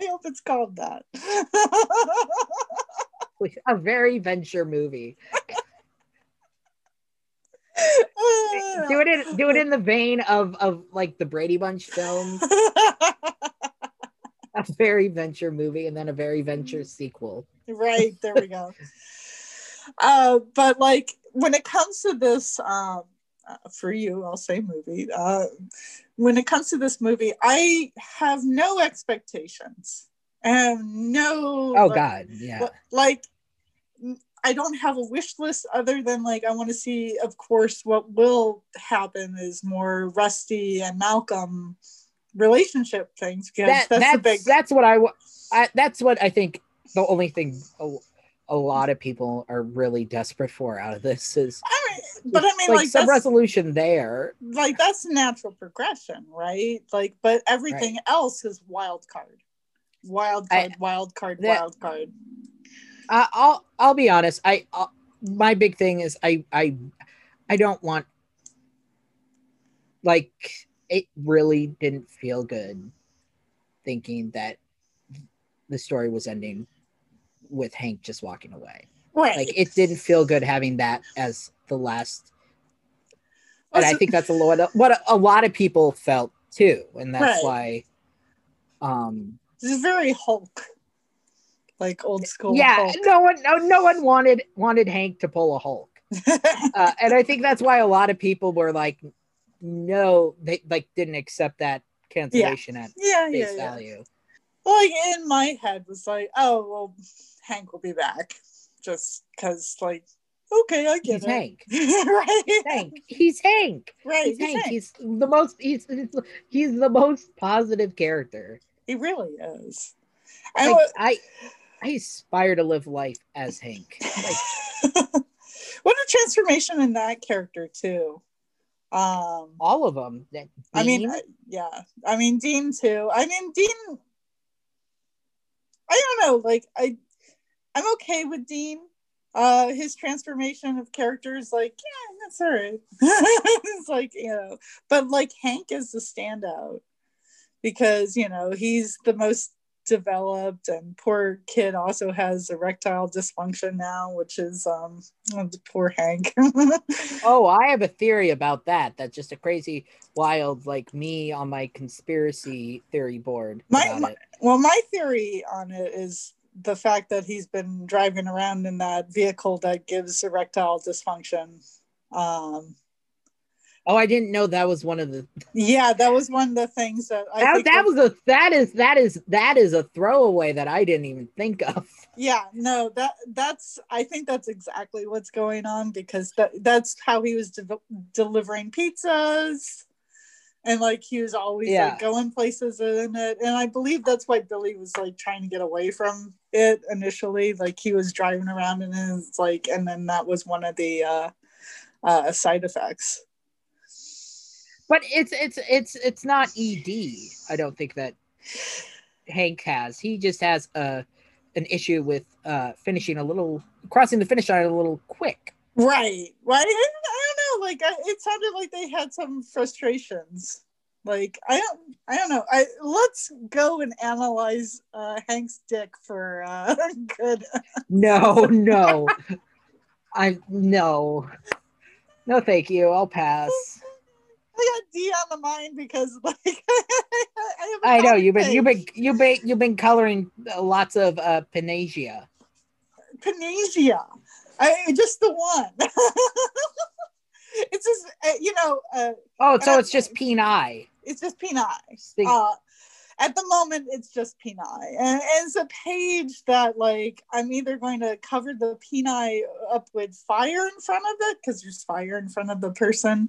i hope it's called that a very venture movie. Do it in do it in the vein of of like the Brady Bunch films, a very venture movie, and then a very venture sequel. right there we go uh but like when it comes to this um uh, for you i'll say movie uh when it comes to this movie i have no expectations and no Oh like, God, yeah. like i don't have a wish list other than like i want to see of course what will happen is more rusty and malcolm relationship things because that, that's, that's big that's what I, I that's what I think the only thing a, a lot of people are really desperate for out of this is I mean, but I mean, like, like, some resolution there. like that's natural progression, right? Like, but everything else is wild card, wild I- card, wild card, that- wild card. I, I'll I'll be honest. I i my big thing is I I I don't want like it really didn't feel good thinking that the story was ending with Hank just walking away. Right. Like it didn't feel good having that as the last and I think that's a lot of what a, a lot of people felt too, and that's Right. why, um, This is very Hulk, like old school. yeah, Hulk. no one, no, no one wanted wanted Hank to pull a Hulk, uh, and I think that's why a lot of people were like, no, they like didn't accept that cancellation at yeah, face yeah, yeah. value. Like in my head was like, oh well, Hank will be back, just because like, okay, I get He's it. Hank. right. Hank. He's Hank. Right. He's he's Hank. Hank. He's the most. He's he's the most positive character. He really is. Like, I I aspire to live life as Hank. Like what a transformation in that character too. Um, all of them. That I mean, yeah, I mean Dean too. I mean Dean. I don't know. Like I, I'm okay with Dean. Uh, his transformation of characters, like yeah, that's all right. it's like you know, but like Hank is the standout because you know he's the most developed and poor kid also has erectile dysfunction now which is um oh, poor hank Oh, I have a theory about that. That's just a crazy, wild, like me on my conspiracy theory board My- my- Well, my theory on it is the fact that he's been driving around in that vehicle that gives erectile dysfunction. Um, Oh, I didn't know that was one of the. yeah, that was one of the things that I That, think that was a that is that is that is a throwaway that I didn't even think of. yeah, no, that that's I think that's exactly what's going on because that that's how he was de- delivering pizzas. And like he was always Yeah. like going places in it, and I believe that's why Billy was like trying to get away from it initially. Like he was driving around and it's like, and then that was one of the uh, uh, side effects. But it's it's it's it's not ED. I don't think that Hank has. He just has a an issue with uh finishing a little crossing the finish line a little quick. Right, right. I, I don't know. Like I, it sounded like they had some frustrations. Like I don't, I don't know. I let's go and analyze uh, Hank's dick for uh, good. No, no. I no. No, thank you. I'll pass. I got D on the mind because like I, I know you've been you've been you've been you've been coloring lots of uh Panasia. Panacea. I just the one. it's just uh, you know uh, Oh, so it's just Peni. it's just. Think- Uh, at the moment, it's just Peni, and it's a page that like I'm either going to cover the Peni up with fire in front of it because there's fire in front of the person,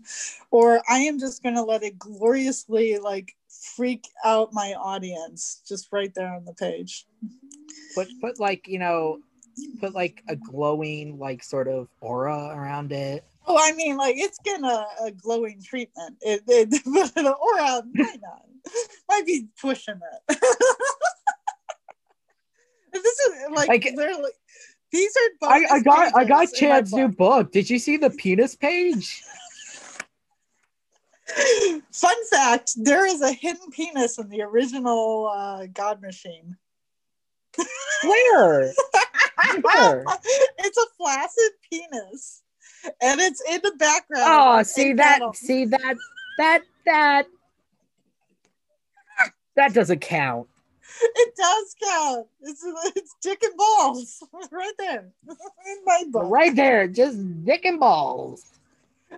or I am just going to let it gloriously like freak out my audience just right there on the page. Put put like you know, put like a glowing like sort of aura around it. Oh, I mean, like it's getting a, a glowing treatment. It, it but an aura might not. Might be pushing it. this is like, Like- literally. These are. I, I got I got pages in my Chad's new book. Did you see the penis page? Fun fact: There is a hidden penis in the original uh, God Machine. Where? Where? it's a flaccid penis, and it's in the background. Oh, see that? See that? That that that doesn't count. It does count. It's it's dick and balls right there in my book. Right there, just dick and balls.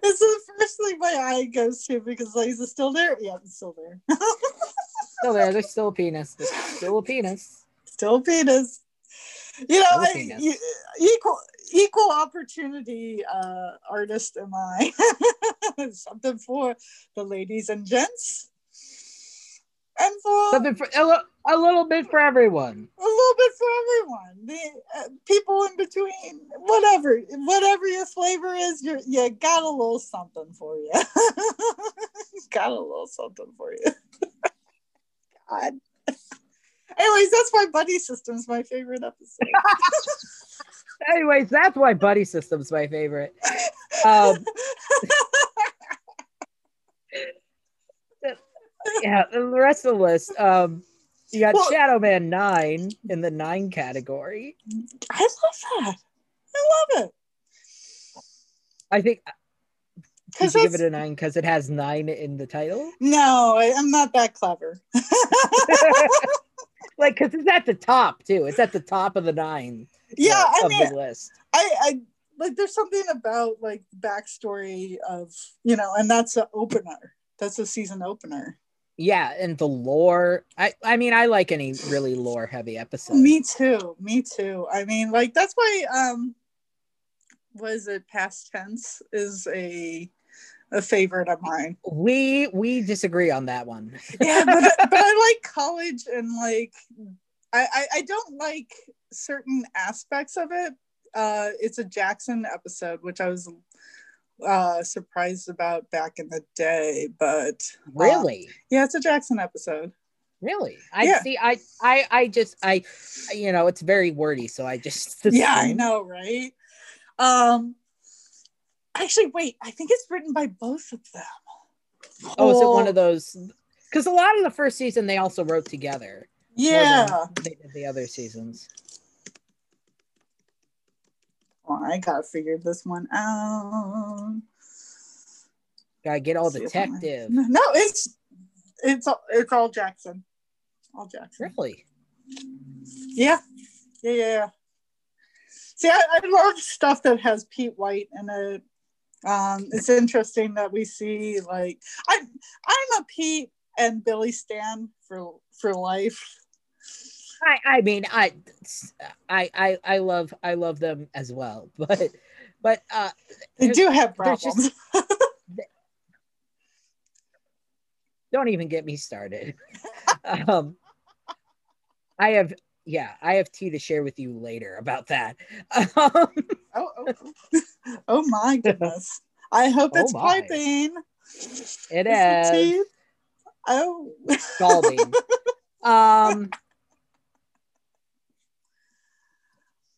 This is the first thing my eye goes to because like, is it still there? Yeah, it's still there. Still there. There's still a penis. There's still a penis. still a penis. You know, I, penis. you- equal equal opportunity uh, artist am I. Something for the ladies and gents, and for Something for a, a little bit for everyone. a little bit for everyone. The uh, people in between, whatever, whatever your flavor is, you you got a little something for you. got a little something for you. God. Anyways, that's why Buddy System's my favorite episode. Anyways, that's why Buddy System's my favorite. Um, yeah, the rest of the list. Um, you got Well- Shadow Man nine in the nine category. I love that. I love it. I think. Because you give it a nine because it has nine in the title? no, I, I'm not that clever. like, because it's at the top too. It's at the top of the nine. yeah, I of mean, the list. I, I like there's something about like the backstory of you know, and that's an opener. That's a season opener. Yeah, and the lore. I I mean, I like any really lore heavy episode. Me too. Me too. I mean, like that's why um was it past tense is a a favorite of mine. We we disagree on that one. Yeah, but, but I like college and like I, I I don't like certain aspects of it. Uh it's a Jackson episode, which I was uh surprised about back in the day, but uh, really, yeah, it's a Jackson episode. really. I Yeah. see. I I I just I, you know, it's very wordy, so I just Yeah, I know, right? Um actually wait, I think it's written by both of them. Oh, is it one of those? Because a lot of the first season they also wrote together. Yeah. they did the other seasons. I gotta figure this one out. Gotta get all See if I'm- detective. No, it's it's all it's all Jackson. All Jackson. Really? Yeah. Yeah, yeah, yeah. See, I, I love stuff that has Pete White in it. Um, it's interesting that we see like I'm I'm a Pete and Billy Stan for for life. I I mean I I I I love I love them as well, but but uh They do have problems. just- don't even get me started. um, I have, yeah, I have tea to share with you later about that. Um, oh, oh, oh. oh my goodness. I hope Oh it's my. piping. it Is is teeth? Oh. scalding. um,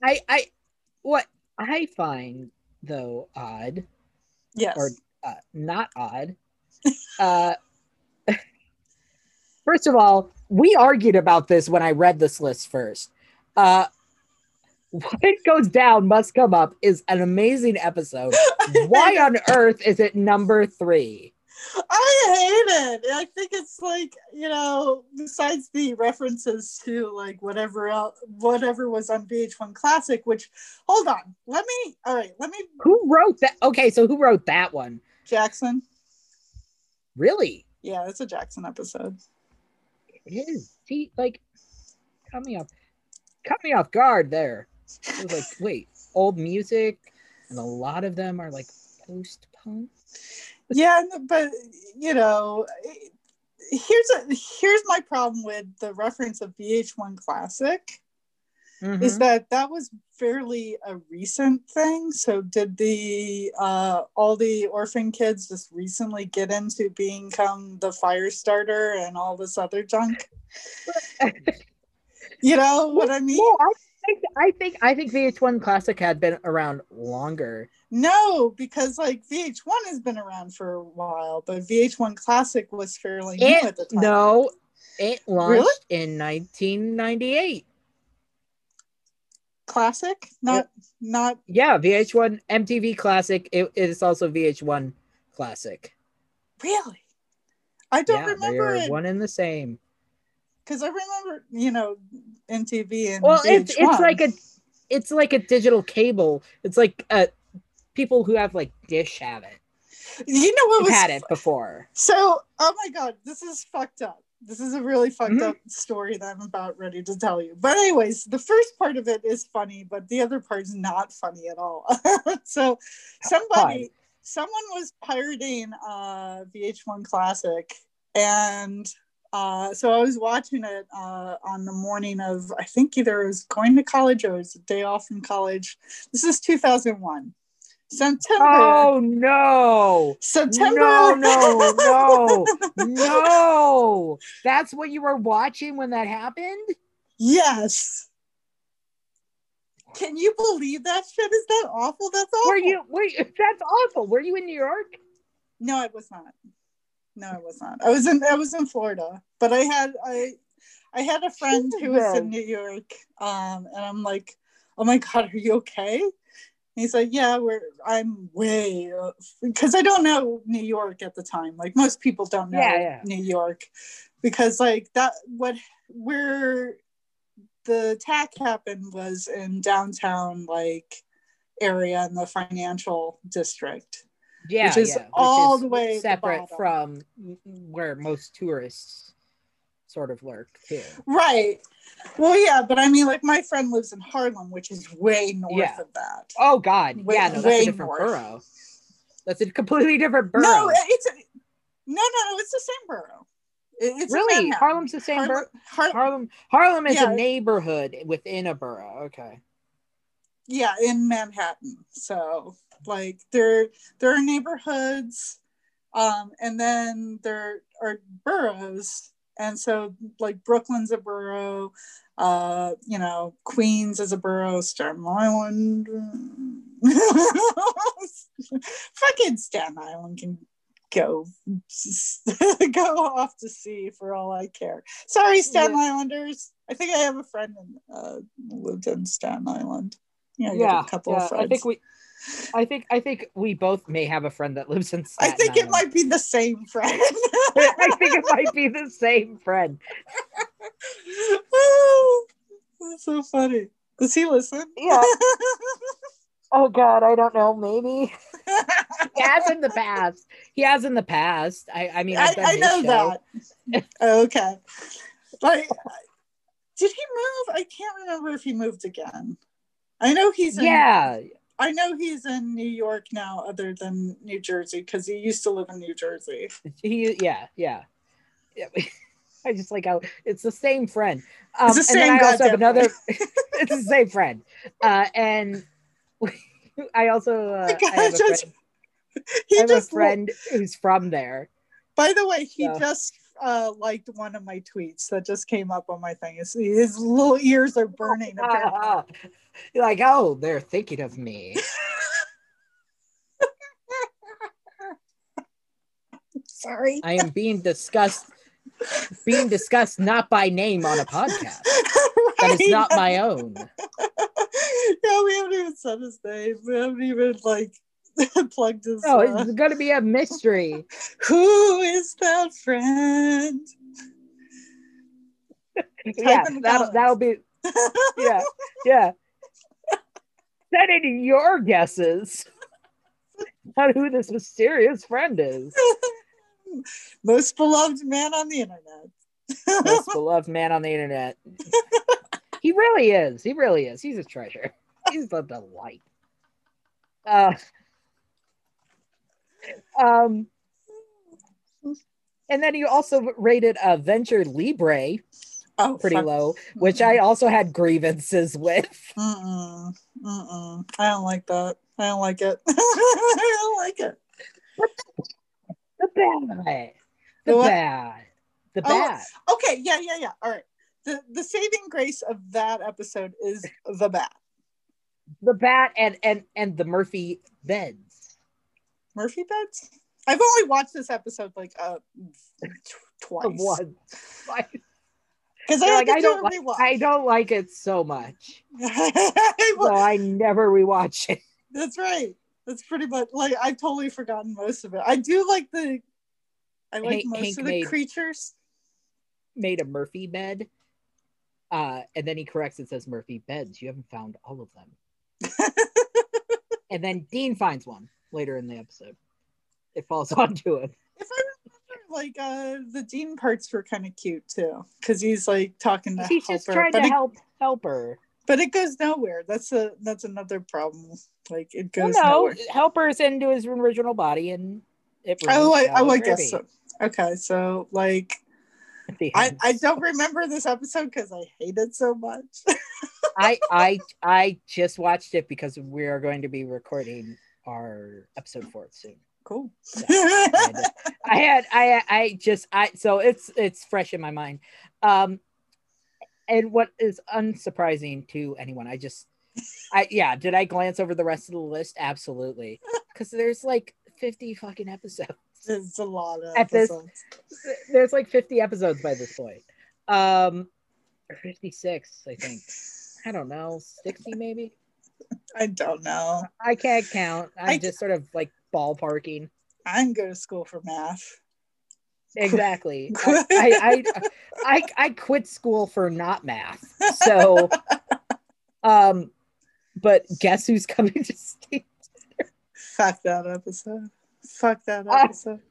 I, I, what I find though odd, yes. or uh, not odd. Uh, first of all, we argued about this when I read this list first. Uh, what goes down must come up is an amazing episode. Why on earth is it number three? I hate it. I think it's like, you know, besides the references to like whatever else, whatever was on VH1 Classic, which hold on, let me all right, let me Who wrote that? Okay, so who wrote that one? Jackson. Really? Yeah, it's a Jackson episode. It is. See, like, cut me off, cut me off guard there. It was like, wait, old music, and a lot of them are like post punk. Yeah, but you know, here's a here's my problem with the reference of VH1 Classic Mhm. is that that was fairly a recent thing. So did the uh, all the orphan kids just recently get into being become the fire starter and all this other junk? you know what I mean? No, I think I think I think VH1 Classic had been around longer. No, because like VH1 has been around for a while, but VH1 Classic was fairly new at the time. no, it launched Really? in 1998. Classic, not not Yeah, VH1 MTV Classic. It is also VH1 Classic. really. I don't yeah, they remember are it one and the same. Because I remember, you know, MTV and Well, VH1. it's it's like a it's like a digital cable. It's like uh people who have like Dish have it. you know what was had it before. So, oh my god, this is fucked up. This is a really fucked Mhm. up story that I'm about ready to tell you. But anyways, the first part of it is funny, but the other part is not funny at all. so, somebody, someone was pirating uh, VH1 Classic, and uh, so I was watching it uh, on the morning of I think either it was going to college or it was a day off from college. This is 2001. September. Oh no. September. No, no, no, no. That's what you were watching when that happened? Yes. Can you believe that shit? Is that awful? That's awful. Were you were you, that's awful. Were you in New York? No, I was not. No, I was not. I was in I was in Florida, but I had I I had a friend who was in New York, um, and I'm like, oh my god, are you okay? And he's like, yeah, we're I'm way because I don't know New York at the time. Like most people don't know Yeah, yeah. New York because like that what where the attack happened was in downtown like area in the financial district. Yeah, Which is yeah, all is the way at the separate from where most tourists sort of lurk too. Right. Well, yeah, but I mean, like, my friend lives in Harlem, which is way north Yeah. of that. Oh God, Way- yeah, no, that's a different north. borough. That's a completely different borough. No, it's a, no, no, no. It's the same borough. It's really, Harlem's the same Harlem. borough. Har- Harlem, Harlem is Yeah. a neighborhood within a borough. Okay. yeah, in Manhattan. So, like, there there are neighborhoods, um, and then there are boroughs, and so like Brooklyn's a borough. Uh, you know, Queens is a borough. Staten Island. Fucking Staten Island can go go off to sea for all I care. Sorry, Staten Islanders. I think I have a friend in, uh, lived in Staten Island. Yeah, a couple of friends. I think we, I think, I think we both may have a friend that lives in. I Staten think it might be the same friend. I think it might be the same friend. That's so funny. Does he listen? Yeah. Oh God, I don't know. Maybe he has in the past. He has in the past. I, I mean, I, I know show. that. okay. Like, did he move? I can't remember if he moved again. I know he's in, Yeah, I know he's in New York now, other than New Jersey, because he used to live in New Jersey. he. Yeah, yeah. yeah. I just like how it's the same friend. Um, It's the and same I also have another. it's the same friend, uh, and I also uh, my I have a friend, He I have a just friend who's from there. By the way, he So- just uh, liked one of my tweets that just came up on my thing. His, his little ears are burning. Like, oh, they're thinking of me. Sorry. I am being discussed, being discussed not by name on a podcast. That is not my own. yeah, we haven't even said his name. We haven't even like plugged his. No, uh, it's going to be a mystery. who is that friend? yeah, that'll, that'll be, yeah, yeah. Send in your guesses on who this mysterious friend is. Most beloved man on the internet. Most beloved man on the internet. He really is. He really is. He's a treasure. He's a delight. Uh, um, And then you also rated uh, Venture Libre Oh, pretty fuck. low, which I also had grievances with. Mm-mm. Mm-mm. I don't like that. I don't like it. I don't like it. The bad. The, The bad. The Oh. Okay, yeah, yeah, yeah. All right. The the saving grace of that episode is the bat. The bat and and and the Murphy beds. Murphy beds. I've only watched this episode like uh twice. One. Because I like, I do don't like rewatch. I don't like it so much. I So I never rewatch it. That's right. That's pretty much like I've totally forgotten most of it. I do like the I like Hank- most Hank of the made- creatures. Made a Murphy bed. Uh, and then he corrects it says Murphy beds. You haven't found all of them. and then Dean finds one later in the episode. It falls onto him. If I remember, like uh the Dean parts were kind of cute too, because he's like talking to He's just trying to it, help help her. but it goes nowhere. That's a that's another problem. Like it Well, goes no, nowhere. helper's into his original body, and it. Oh, I, oh, I guess so. Okay, so like I. I don't remember this episode because I hate it so much. I I I just watched it because we are going to be recording our episode for it soon. cool. I had I I just I so it's it's fresh in my mind. Um and what is unsurprising to anyone, I just I yeah, did I glance over the rest of the list? Absolutely. Cuz there's like 50 fucking episodes. It's a lot of At this- episodes. There's like 50 episodes by this point. Um or 56, I think. I don't know, 60 maybe. I don't know. I can't count. I'm I- just sort of like ballparking. I didn't go to school for math. Exactly. I, I, I, I, quit school for not math. So, um, but guess who's coming to state? Fuck that episode. Fuck that episode.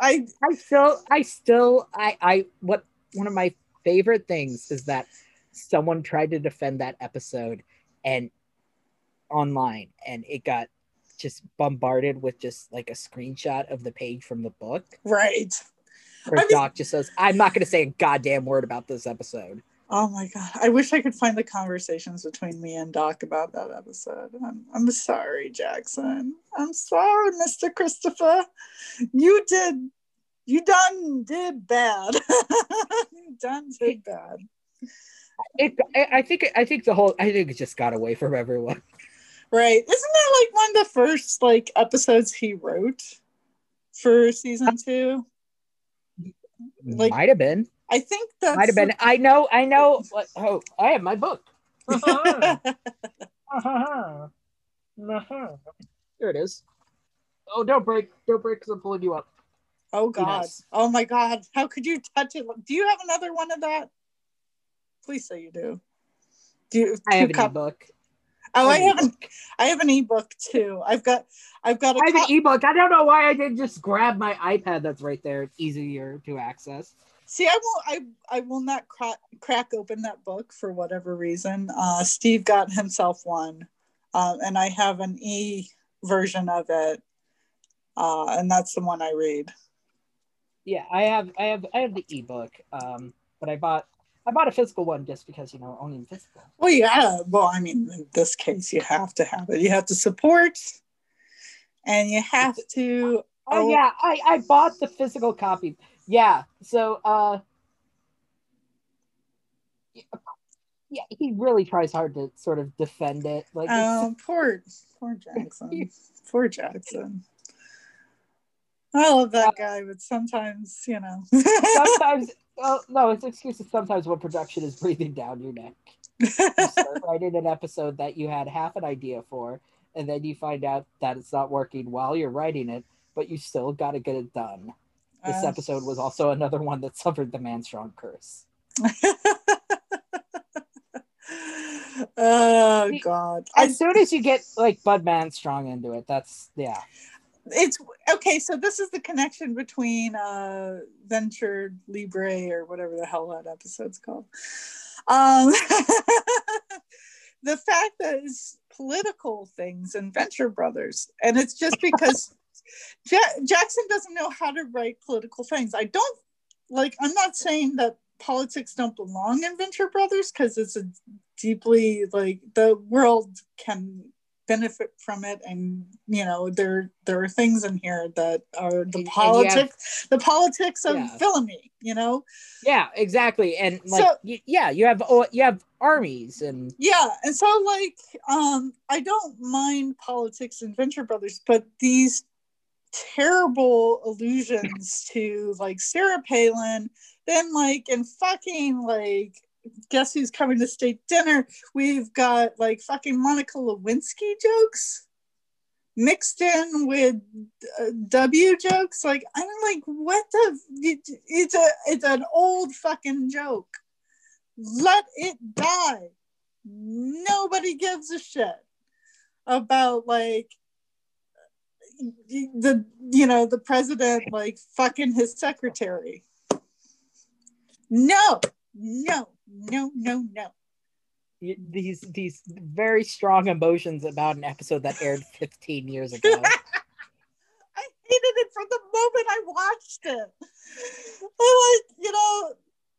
I I still, I still, I, I, what one of my favorite things is that someone tried to defend that episode and online and it got just bombarded with just like a screenshot of the page from the book right. where I mean- Doc just says, I'm not going to say a goddamn word about this episode. Oh my god. I wish I could find the conversations between me and Doc about that episode. I'm, I'm sorry, Jackson. I'm sorry, Mr. Christopher. You did you done did bad. you done did bad. It, I think, I think the whole, I think it just got away from everyone. Right. Isn't that like one of the first like episodes he wrote for season uh, two? Like- Might have been, I think that's might have been. I know, I know. what- Oh, I have my book. There it is. Oh, don't break, don't break, because I'm pulling you up. oh god. nice. Oh my god. How could you touch it? Do you have another one of that? Please say you do. Do you I have an ebook. Oh, I have an. I have an ebook too. I've got I've got a I have co- an ebook. I don't know why I didn't just grab my iPad that's right there. It's easier to access. See, I will. I I will not crack crack open that book for whatever reason. Uh, Steve got himself one, um, and I have an e version of it, uh, and that's the one I read. Yeah, I have, I have, I have the ebook. Um, but I bought, I bought a physical one just because you know owning physical. Well, yeah. Well, I mean, in this case, you have to have it. You have to support, and you have to. Oh, Oh. yeah, I I bought the physical copy. Yeah, so uh, yeah, he really tries hard to sort of defend it. Like, Oh, poor, poor Jackson. poor Jackson. I love that guy, but sometimes, you know. sometimes, well, no, it's excuses. Sometimes when production is breathing down your neck, you start writing an episode that you had half an idea for, and then you find out that it's not working while you're writing it, but you still got to get it done. This Uh, episode was also another one that suffered the Manstrong curse. oh God! As soon as you get like Bud Manstrong into it, that's yeah. It's okay. So this is the connection between uh, Venture Libre or whatever the hell that episode's called. Um, the fact that it's political things and Venture Brothers, and it's just because Ja- Jackson doesn't know how to write political things. I don't like. I'm not saying that politics don't belong in Venture Brothers because it's a deeply like the world can benefit from it and you know there there are things in here that are the And- and have- politics the politics of Yeah. villainy you know Yeah, exactly. And like, So- yeah, you have oh, you have armies and yeah and so like um i don't mind politics in venture brothers but these terrible allusions to like sarah palin then like and fucking like guess who's coming to state dinner? We've got like fucking monica lewinsky jokes mixed in with uh, w jokes. Like i'm like what the it- it's a it's an old fucking joke. Let it die. Nobody gives a shit about like the you know the president like fucking his secretary. No no no no no these these very strong emotions about an episode that aired 15 years ago. i hated it from the moment i watched it i like you know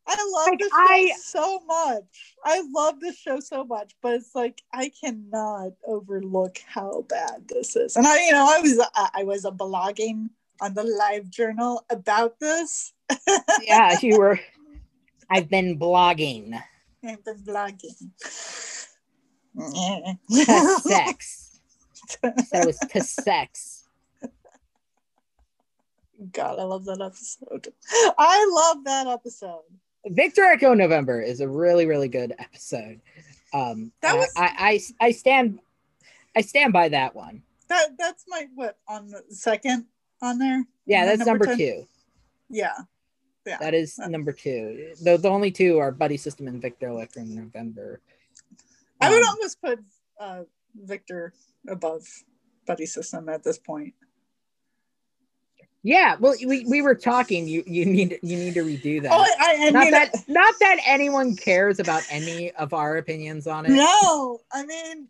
i love Like, this show I- so much i love this show so much but it's like i cannot overlook how bad this is and i you know i was i, I was a blogging on the live journal about this yeah, you were. I've been blogging I've been blogging. sex. That was to sex. God, I love that episode. I love that episode. Victor Echo November is a really really good episode. Um, That I- was- I, I I stand I stand by that one. That that's my what on the second on there. Yeah, that's number, 10? two. Yeah, yeah. That is number two. The, the only two are Buddy System and Victor in November. I would Um, almost put uh, Victor above Buddy System at this point. Yeah, well, we, we were talking. You you need you need to redo that. Oh, I, I, I not mean, that not that anyone cares about any of our opinions on it. no, I mean,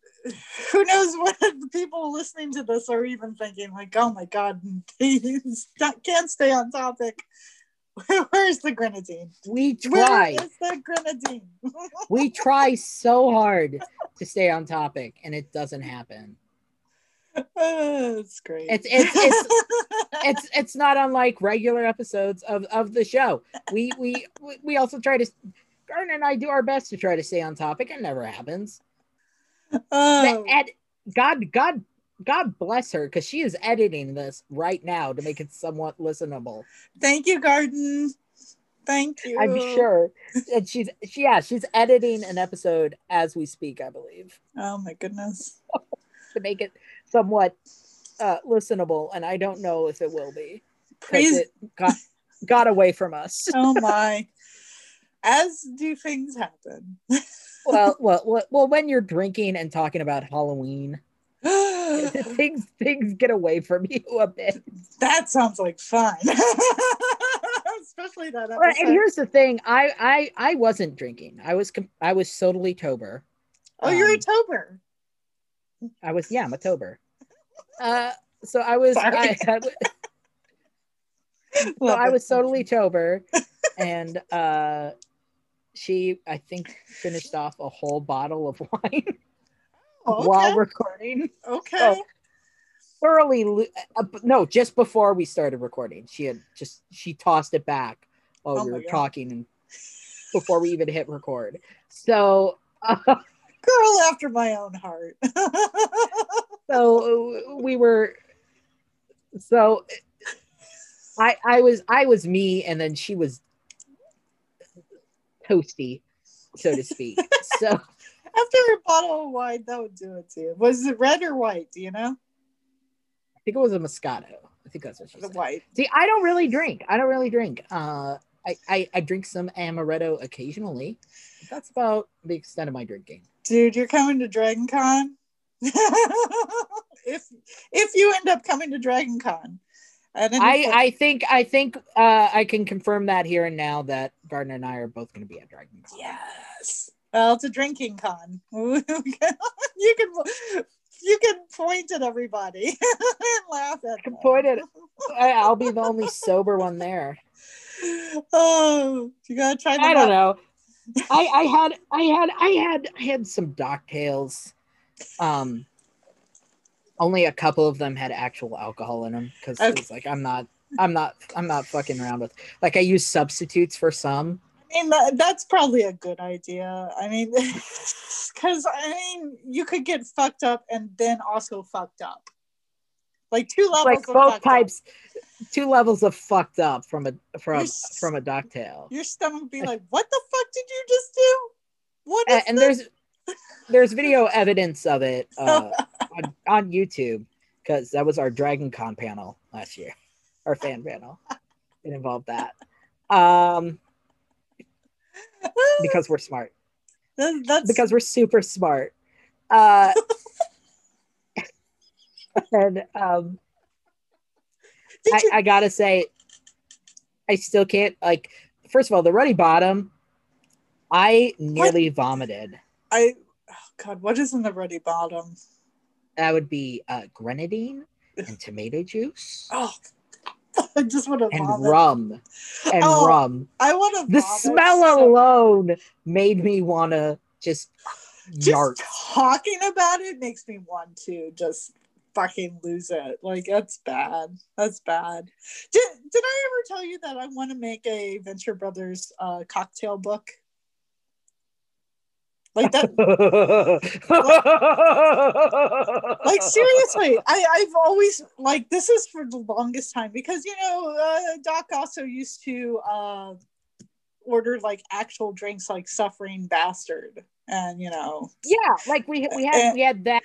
who knows what the people listening to this are even thinking? Like, oh my god, he can't stay on topic. Where's the grenadine? We Where try. is the grenadine? we try so hard to stay on topic, and it doesn't happen. Oh, it's great. It's it's it's it's it's not unlike regular episodes of of the show. We we we also try to. Gardner and I do our best to try to stay on topic. It never happens. oh, Ed, God, God, God bless her because she is editing this right now to make it somewhat listenable. thank you, Gardner. Thank you. I'm sure, and she's she, yeah, she's editing an episode as we speak, I believe, Oh my goodness. to make it somewhat uh, listenable. And I don't know if it will be it got got away from us. oh my. As do things happen. well, well, well, well, when you're drinking and talking about Halloween, things things get away from you a bit. that sounds like fun. Especially that Well, and here's the thing: I I I wasn't drinking. I was I was totally tober. oh, you're a um, tober. I was yeah, I'm a tober. Uh, so I was. I, I so I was totally tober, and uh, she I think finished off a whole bottle of wine Oh, while recording. okay. so- Thoroughly, uh, no, just before we started recording, she had just she tossed it back while Oh we were God. talking and before we even hit record. So. Uh, Girl after my own heart. so we were so i i was i was me and then she was toasty so to speak so after a bottle of wine, that would do it to you. Was it red or white? Do you know? i think it was a moscato i think that's what she The said white. see i don't really drink i don't really drink uh I, I, I drink some amaretto occasionally. That's about the extent of my drinking. Dude, you're coming to Dragon Con. if if you end up coming to Dragon Con. Any I, I think I think uh, I can confirm that here and now that Gardner and I are both going to be at Dragon Con. Yes. Well, it's a drinking con. you can you can point at everybody and laugh at can them. point at- I, I'll be the only sober one there. Oh, you gotta try I don't out. know. I I had I had I had I had some Docktails. Um, only a couple of them had actual alcohol in them because Okay. it's like I'm not I'm not I'm not fucking around with. Like I use substitutes for some. I mean, that, that's probably a good idea. I mean, because I mean, you could get fucked up and then also fucked up. Like two levels. like of both fucked up. types, two levels of fucked up from a from Yes. from a Docktail. Your stomach be like, "What the fuck did you just do? What is and, and there's there's video evidence of it uh, on, on YouTube because that was our Dragon Con panel last year, our fan panel. It involved that um, because we're smart. That- that's Because we're super smart. Uh, and um, I, I gotta say, I still can't like. First of all, the Ruddy Bottom, I nearly vomited. I oh god, what is in the ruddy bottom? That would be uh, grenadine and tomato juice Oh, I just want to and vomit. rum and Oh, rum. I want to. The smell alone made me want to just Just yart. talking about it makes me want to just fucking lose it. Like that's bad. That's bad. Did Did I ever tell you that I want to make a Venture Brothers uh, cocktail book? Like that. like seriously I, i've always like this is for the longest time because you know uh, doc also used to uh, order like actual drinks like suffering bastard and you know yeah, like we we had we had that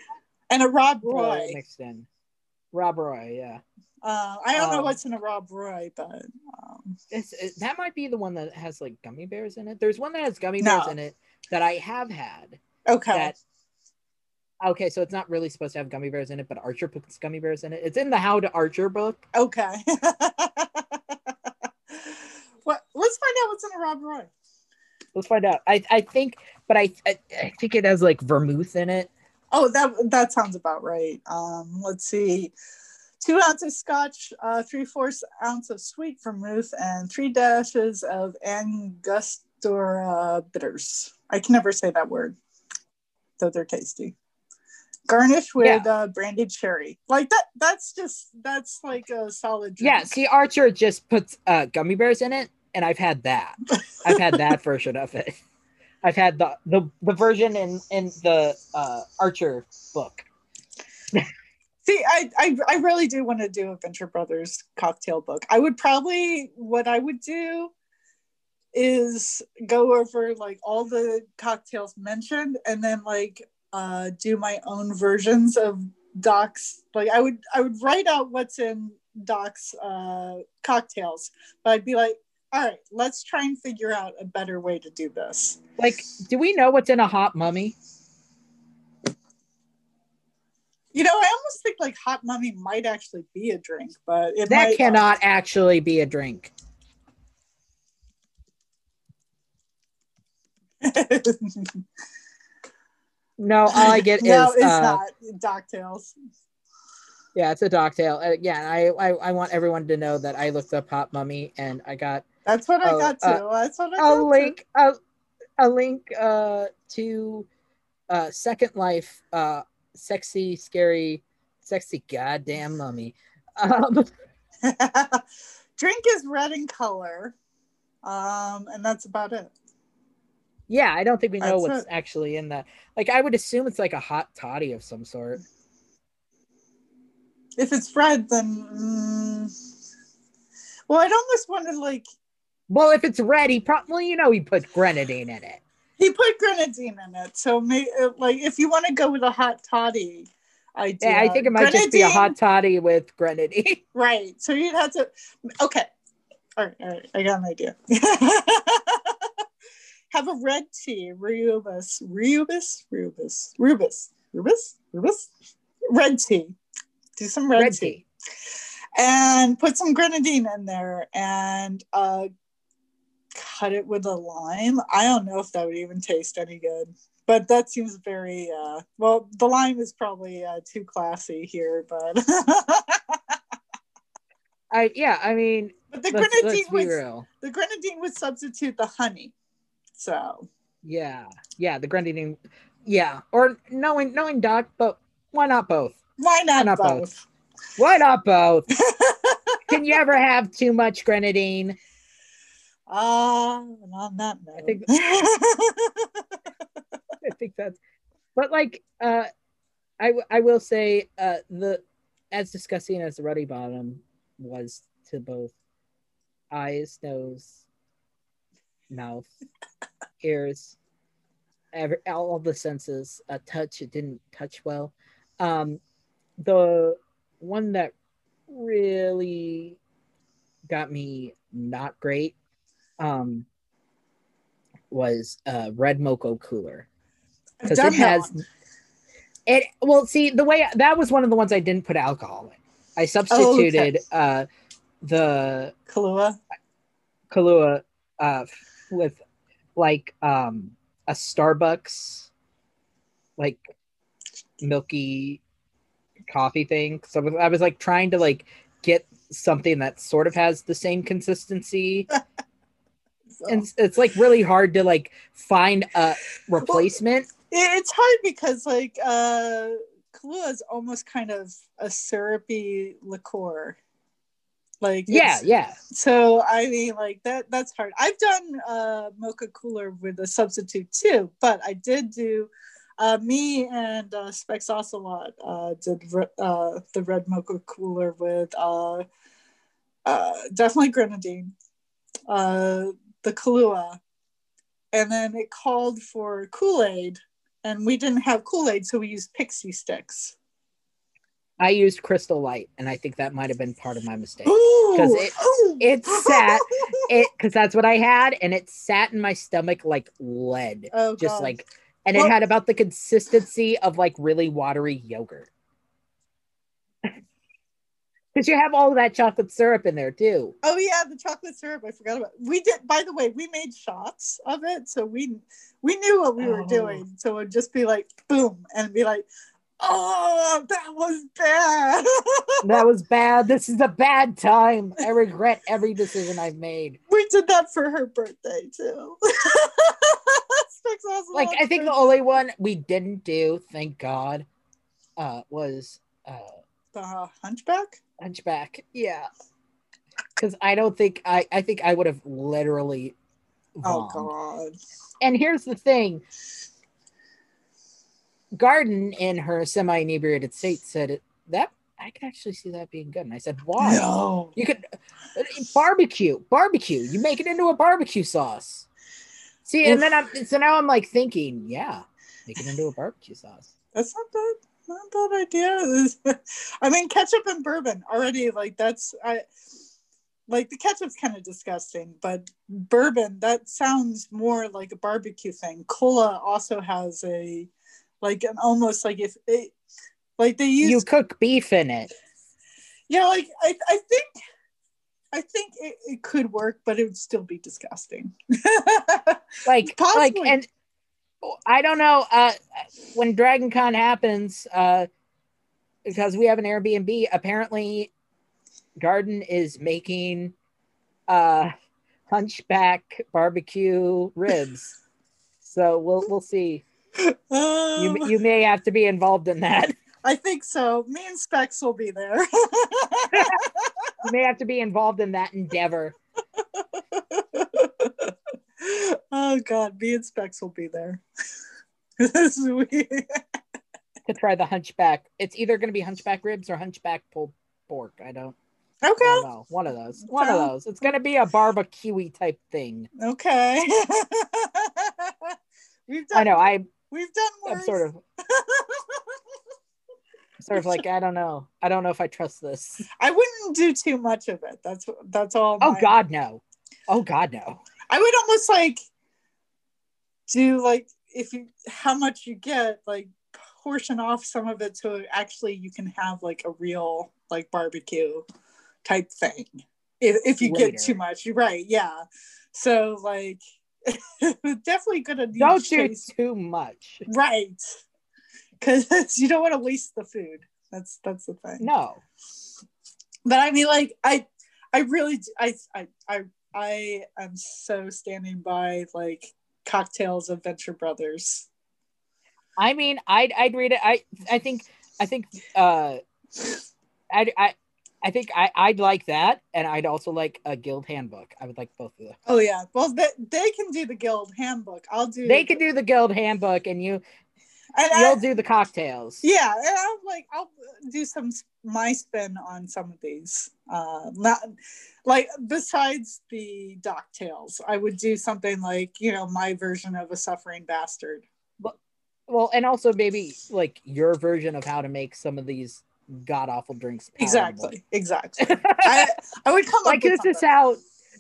and a rob roy mixed in. Rob Roy, yeah. uh, i don't know Um, what's in a rob roy but um, It's, it, that might be the one that has like gummy bears in it. There's one that has gummy No. bears in it that I have had. okay That okay, so it's not really supposed to have gummy bears in it, but Archer puts gummy bears in it. It's in the How to Archer book. okay what let's find out what's in a rob roy Let's find out. I I think, but I I, I think it has like vermouth in it. Oh, that that sounds about right. Um, let's see, two ounces scotch, uh, three fourths ounce of sweet vermouth, and three dashes of Angostura bitters. I can never say that word, though they're tasty. Garnish with uh, brandied cherry. Like that. That's just that's like a solid. Drink. Yeah, see, Archer just puts uh, gummy bears in it, and I've had that. I've had that version of it. I've had the the, the version in in the uh, Archer book. See, I, I I really do want to do a Venture Brothers cocktail book. I would probably what I would do is go over like all the cocktails mentioned and then like uh do my own versions of Doc's like I would I would write out what's in Doc's uh cocktails, but I'd be like, all right, let's try and figure out a better way to do this. Like, do we know what's in a hot mummy? You know, I almost think like hot mummy might actually be a drink, but it That cannot actually be a drink. No, all I get no, is it's uh, not Docktails. yeah, it's a docktail. Uh, yeah, I, I I want everyone to know that I looked up hot mummy and I got That's what I Oh, got to. uh, That's what I a got to. link a, a link uh to uh second life uh sexy scary sexy goddamn mummy um Drink is red in color, um, and that's about it. Yeah i don't think we know That's what's actually in that like i would assume it's like a hot toddy of some sort If it's red, then mm, well, I'd almost want to like well if it's red he probably you know he put grenadine in it he put grenadine in it, so may, uh, like if you want to go with a hot toddy idea, yeah i think it might just be a hot toddy with grenadine Right. So you'd have to. Okay. All right. All right. I got an idea. have a red tea, rooibos, rooibos, rooibos, rooibos, rooibos, rooibos, red tea. Do some red, red tea. tea and put some grenadine in there and uh, cut it with a lime. I don't know if that would even taste any good, but that seems very uh well the lime is probably uh too classy here but I yeah, I mean, but the let's, grenadine let's would real. the grenadine would substitute the honey so Yeah, yeah, the grenadine. Yeah, or knowing knowing Doc, but why not both? why not, not both? both, Why not both? Can you ever have too much grenadine? Ah, on that note. I think- I think that's, but like, uh, I w- I will say, uh, the as disgusting as the ruddy bottom was to both eyes, nose, mouth, ears, every, all the senses. A touch, it didn't touch well. Um, the one that really got me not great um was uh red mocha cooler because it has one. it well see the way that was one of the ones i didn't put alcohol in i substituted uh the Kahlua. kahlua uh with like um a starbucks like milky coffee thing. So I was, I was like trying to like get something that sort of has the same consistency. So- and it's, like really hard to like find a replacement. It- it's hard because like uh Kahlua is almost kind of a syrupy liqueur. Like yeah yeah So I mean like that that's hard. I've done uh mocha cooler with a substitute too, but I did do uh me and uh Specs Ocelot uh did re- uh the red mocha cooler with uh uh definitely grenadine, uh the Kahlua, and then it called for Kool-Aid and we didn't have Kool-Aid, so we used pixie sticks. I used crystal light and i think that might have been part of my mistake Because it- it sat- it because that's what i had and it sat in my stomach like lead oh, just God. like and Well- it had about the consistency of like really watery yogurt because you have all of that chocolate syrup in there too Oh yeah, the chocolate syrup. I forgot about. We did. By the way, we made shots of it, so we we knew what we were Oh. doing. So it'd just be like boom, and be like, "Oh, that was bad." that was bad this is a bad time i regret every decision i've made we did that for her birthday too. Like i think the only one we didn't do thank god uh was uh the hunchback. hunchback yeah because i don't think i i think i would have literally Oh. God. and here's the thing Gardner in her semi-inebriated state said that i could actually see that being good and i said why No. you could uh, barbecue barbecue you make it into a barbecue sauce see and then i'm so now i'm like thinking yeah make it into a barbecue sauce That's not bad. Not bad idea. I mean, ketchup and bourbon already like that's I like the ketchup's kind of disgusting, but bourbon that sounds more like a barbecue thing. Cola also has a like an almost like if it like they use you cook beef in it. Yeah like I I think I think it, it could work, but it would still be disgusting. like like and i don't know uh when dragon con happens uh because we have an airbnb apparently Gardner is making uh hunchback barbecue ribs. So we'll we'll see you Um, you may have to be involved in that I think so. Me and Specs will be there. you may have to be involved in that endeavor oh God, me and Specs will be there. Sweet. to try the hunchback it's either going to be hunchback ribs or hunchback pulled pork i don't, I Okay. don't know one of those one of those it's going to be a barbecue type thing Okay. we've done. i know i We've done i'm worse. sort of sort of like I don't know. I don't know if I trust this. I wouldn't do too much of it. That's that's all. Oh my- God, no. Oh God, no. I would almost like do like if you how much you get like portion off some of it so actually you can have like a real like barbecue type thing if, if you Later. get too much you're right yeah so like definitely gonna need Don't do chase- too much. right because you don't want to waste the food. That's that's the thing. No. but I mean, like I, I really, I I I am so standing by like cocktails of Venture Brothers. I mean, I'd I'd read it. I I think I think uh, I I I think I I'd like that, and I'd also like a guild handbook. I would like both of them. Oh yeah, well they, they can do the guild handbook. I'll do. They can do the guild handbook, and you And I- you'll do the cocktails. yeah, and I'm like I'll do some my spin on some of these. Uh, not like besides the Docktails, I would do something like you know my version of a suffering bastard. Well, and also maybe like your version of how to make some of these god awful drinks. palatable. Exactly, exactly. I, I would come like this is how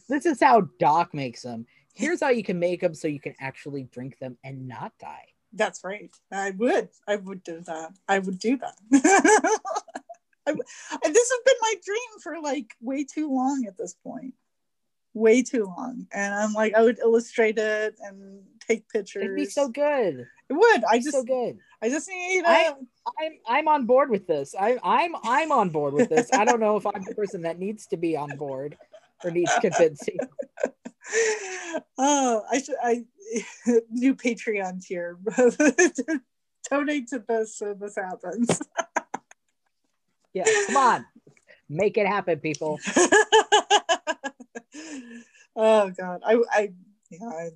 this is how Doc makes them. Here's how you can make them so you can actually drink them and not die. That's right. I would. I would do that. I would do that. I, this has been my dream for like way too long at this point. Way too long. And I'm like, I would illustrate it and take pictures. It'd be so good. It would. I just so good. I just need a, I- I'm I'm on board with this. I, I'm I'm on board with this. I don't know if I'm the person that needs to be on board or needs convincing. oh, I should I new Patreon tier. Donate to this so this happens. Yeah, come on, make it happen, people. oh god i i yeah I,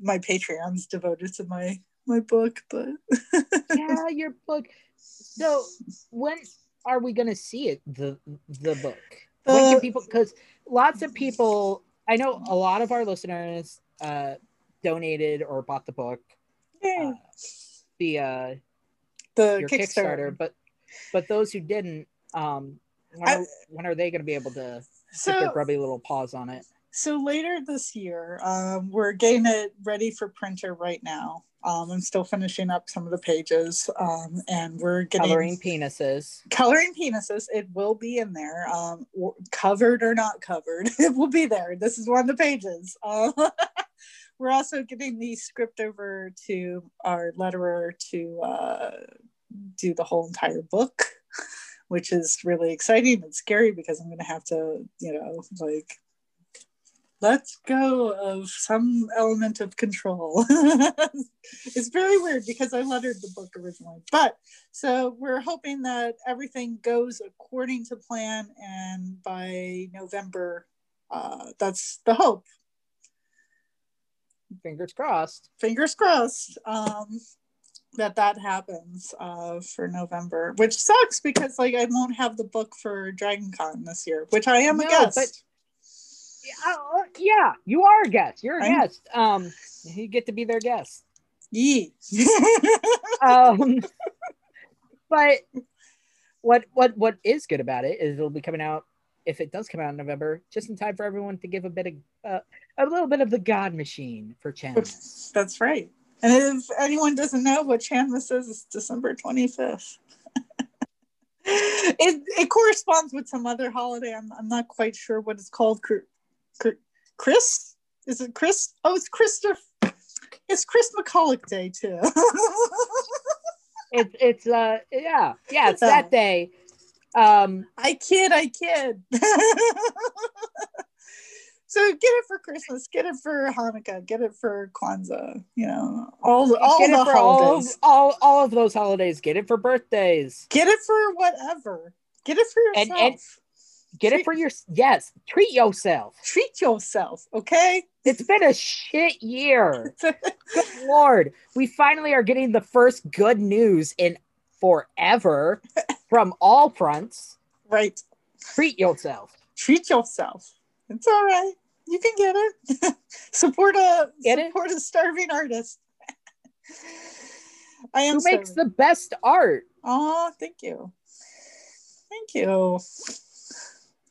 my patreon's devoted to my my book but Yeah, your book. So when are we gonna see it? The the book. When Uh, can people? Because lots of people. I know a lot of our listeners uh, donated or bought the book uh, via the your kickstarter, Kickstarter, but but those who didn't, um, when, I- are, when are they going to be able to get their grubby little paws on it? So later this year um we're getting it ready for printer right now. Um i'm still finishing up some of the pages um and we're getting Coloring penises. coloring penises. It will be in there. Um covered or not covered it will be there. This is one of the pages. Uh, we're also getting the script over to our letterer to uh, do the whole entire book which is really exciting and scary because i'm going to have to you know like let go of some element of control it's very weird because i lettered the book originally but so we're hoping that everything goes according to plan, and by November, uh, that's the hope. Fingers crossed. Fingers crossed um, that that happens uh, for November, which sucks because like I won't have the book for Dragon Con this year, which I am a No, guest. Uh, yeah, you are a guest. You're a I'm- guest. Um, you get to be their guest. Yee. um, but what what what is good about it is it'll be coming out if it does come out in November, just in time for everyone to give a bit of uh, a little bit of the God Machine for Chandmas. That's right. And if anyone doesn't know what Chanmas is, it's December 25th. it, it corresponds with some other holiday. I'm, I'm not quite sure what it's called. Chris? Is it Chris? Oh, it's Christopher. It's Chris McCulloch Day, too. It's it's uh yeah yeah it's that day. Um, I kid, I kid. so get it for Christmas, get it for Hanukkah, get it for Kwanzaa, you know, all, all get the for all of, holidays. all all of those holidays. Get it for birthdays. Get it for whatever. Get it for And- yourself. and- Get it for your yes. Treat yourself. Treat yourself, okay? It's been a shit year. Good lord, we finally are getting the first good news in forever from all fronts. right. Treat yourself. Treat yourself. It's all right. You can get it. support a Get it? support a starving artist. I am Who makes the best art? Oh, thank you. Thank you.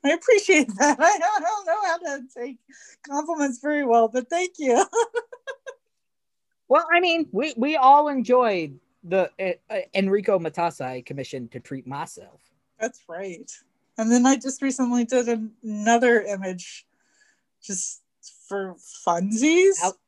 I appreciate that. I don't, know how to take compliments very well, but thank you. Well, I mean, we we all enjoyed the uh, uh, Enrico Matasai commission to treat myself. That's right. And then I just recently did an- another image just for funsies. Out-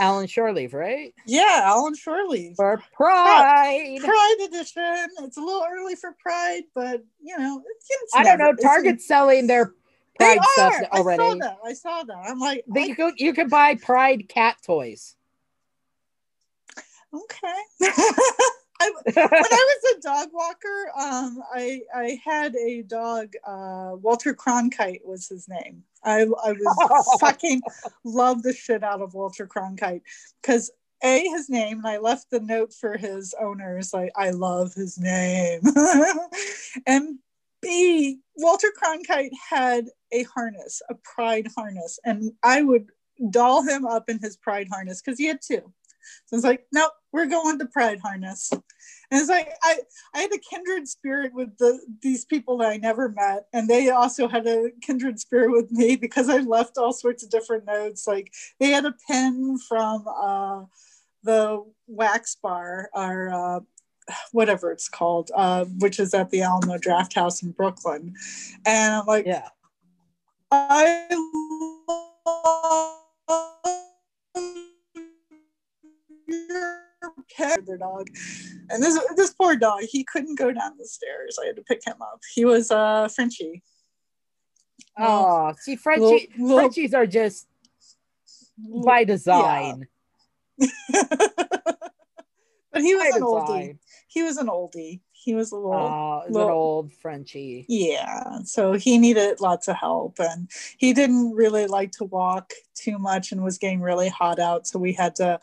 Alan Shoreleave, right? Yeah, Alan Shorley. For Pride. Pride edition. It's a little early for Pride, but you know, it's, it's I don't never- know. it's- Target's selling their Pride stuff are. I saw already. that. I saw that. I'm like, They, I- you, could, you could buy Pride cat toys. okay. I, when I was a dog walker, um, I I had a dog. Uh, Walter Cronkite was his name. I I was fucking love the shit out of Walter Cronkite because a his name, and I left the note for his owners like I love his name, and b Walter Cronkite had a harness, a pride harness, and I would doll him up in his pride harness because he had two. So it's like, nope, we're going to Pride Harness. And it's like I, I had a kindred spirit with the these people that I never met, and they also had a kindred spirit with me because I left all sorts of different notes. Like they had a pen from uh, the wax bar or uh, whatever it's called, uh, which is at the Alamo Drafthouse in Brooklyn, and I'm like, Yeah. I pet, their dog. And this this poor dog, he couldn't go down the stairs. I had to pick him up. He was uh Frenchie. Oh, see, Frenchie, little- little- Frenchies are just by design. but he was By an oldie. He was an oldie. He was a little Oh, it's an little- old Frenchie. Yeah, so he needed lots of help, and he didn't really like to walk too much, and was getting really hot out. So we had to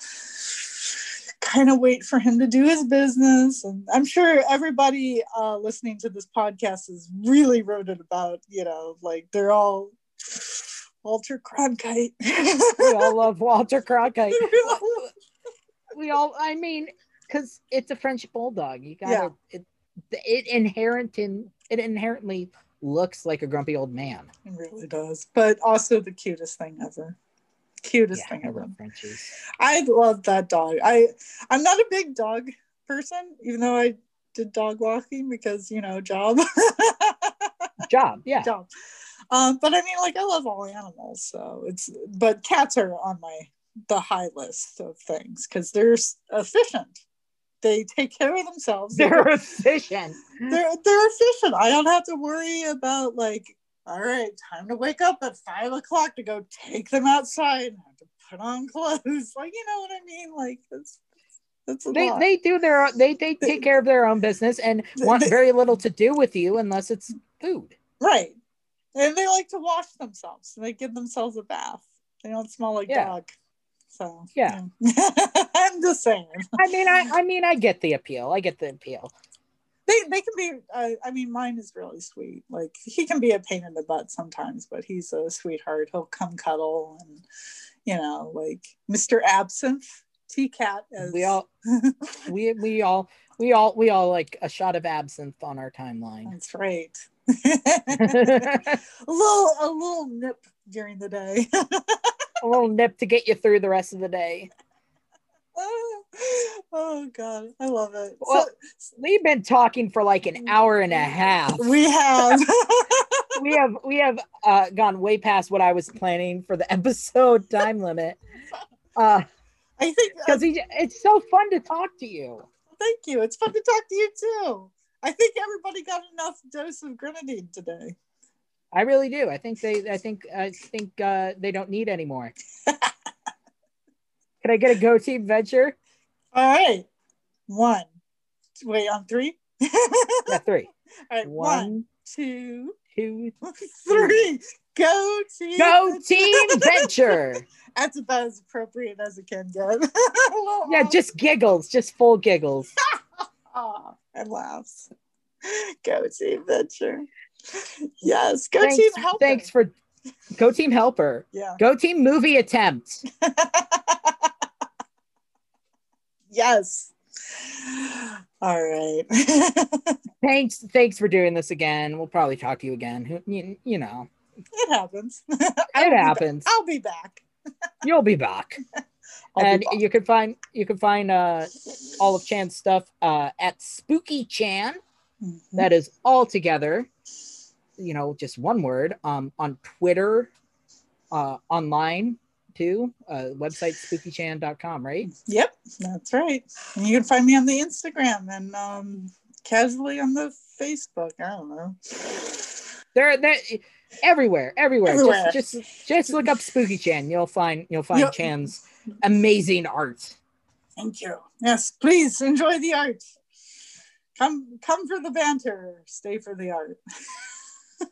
kind of wait for him to do his business. And I'm sure everybody uh, listening to this podcast is really wrote about. You know, like they're all Walter Cronkite. We all love Walter Cronkite. we all, I mean, because it's a French bulldog. You got to it, it inherent in it inherently looks like a grumpy old man. It really does, but also the cutest thing ever. Cutest Yeah, thing I ever. Frenchies. I love that dog. I I'm not a big dog person, even though I did dog walking because you know job Job, yeah. job. Um, but I mean, like I love all animals, so it's but cats are on my the high list of things because they're efficient. They take care of themselves. They They're efficient. they're they're efficient. I don't have to worry about like, all right, time to wake up at five o'clock to go take them outside and have to put on clothes. Like, you know what I mean? Like that's They, lot. they do their they, they take care of their own business and want very little to do with you unless it's food. right. And they like to wash themselves. They give themselves a bath. They don't smell like Yeah. dog. So Yeah. yeah. I'm just saying. I mean, I I mean, I get the appeal. I get the appeal. They they can be. Uh, I mean, mine is really sweet. Like he can be a pain in the butt sometimes, but he's a sweetheart. He'll come cuddle and you know, like Mr. Absinthe, T Cat. As We all we we all we all we all like a shot of absinthe on our timeline. That's right. a little a little nip during the day. a little nip to get you through the rest of the day. Oh god, I love it. Well, We've been talking for like an hour and a half. we have We have we have uh, gone way past what I was planning for the episode time limit. Uh, I think because it's so fun to talk to you. thank you. It's fun to talk to you too. I think everybody got enough dose of grenadine today. I really do. I think they. I think. I think uh, they don't need any more. Can I get a go team venture? All right. One. Wait, on three? Yeah, three. All right. One, One, two, two, three. Go team. go team venture. That's about as appropriate as it can get. Yeah, just giggles, just full giggles. Aw, and laughs. Go team venture. Yes. Go thanks, team help. thanks for go team helper. Yeah. Go team movie attempt. Yes. All right. Thanks, thanks for doing this again. We'll probably talk to you again. You, you know, it happens. It be ba- happens. I'll be back. You'll be back. I'll be and back. you can find you can find uh all of Chan's stuff uh at Spooky Chan. Mhm. That is all together. You know, just one word. Um, on Twitter, uh, online, too. Uh, website spookychan.com, right? Yep, that's right. And you can find me on the Instagram and um, casually on the Facebook. I don't know. They're they everywhere, everywhere. Everywhere. Just, just just look up Spooky Chan. You'll find you'll find Yep. Chan's amazing art. Thank you. Yes, please enjoy the art. Come, come for the banter. Stay for the art.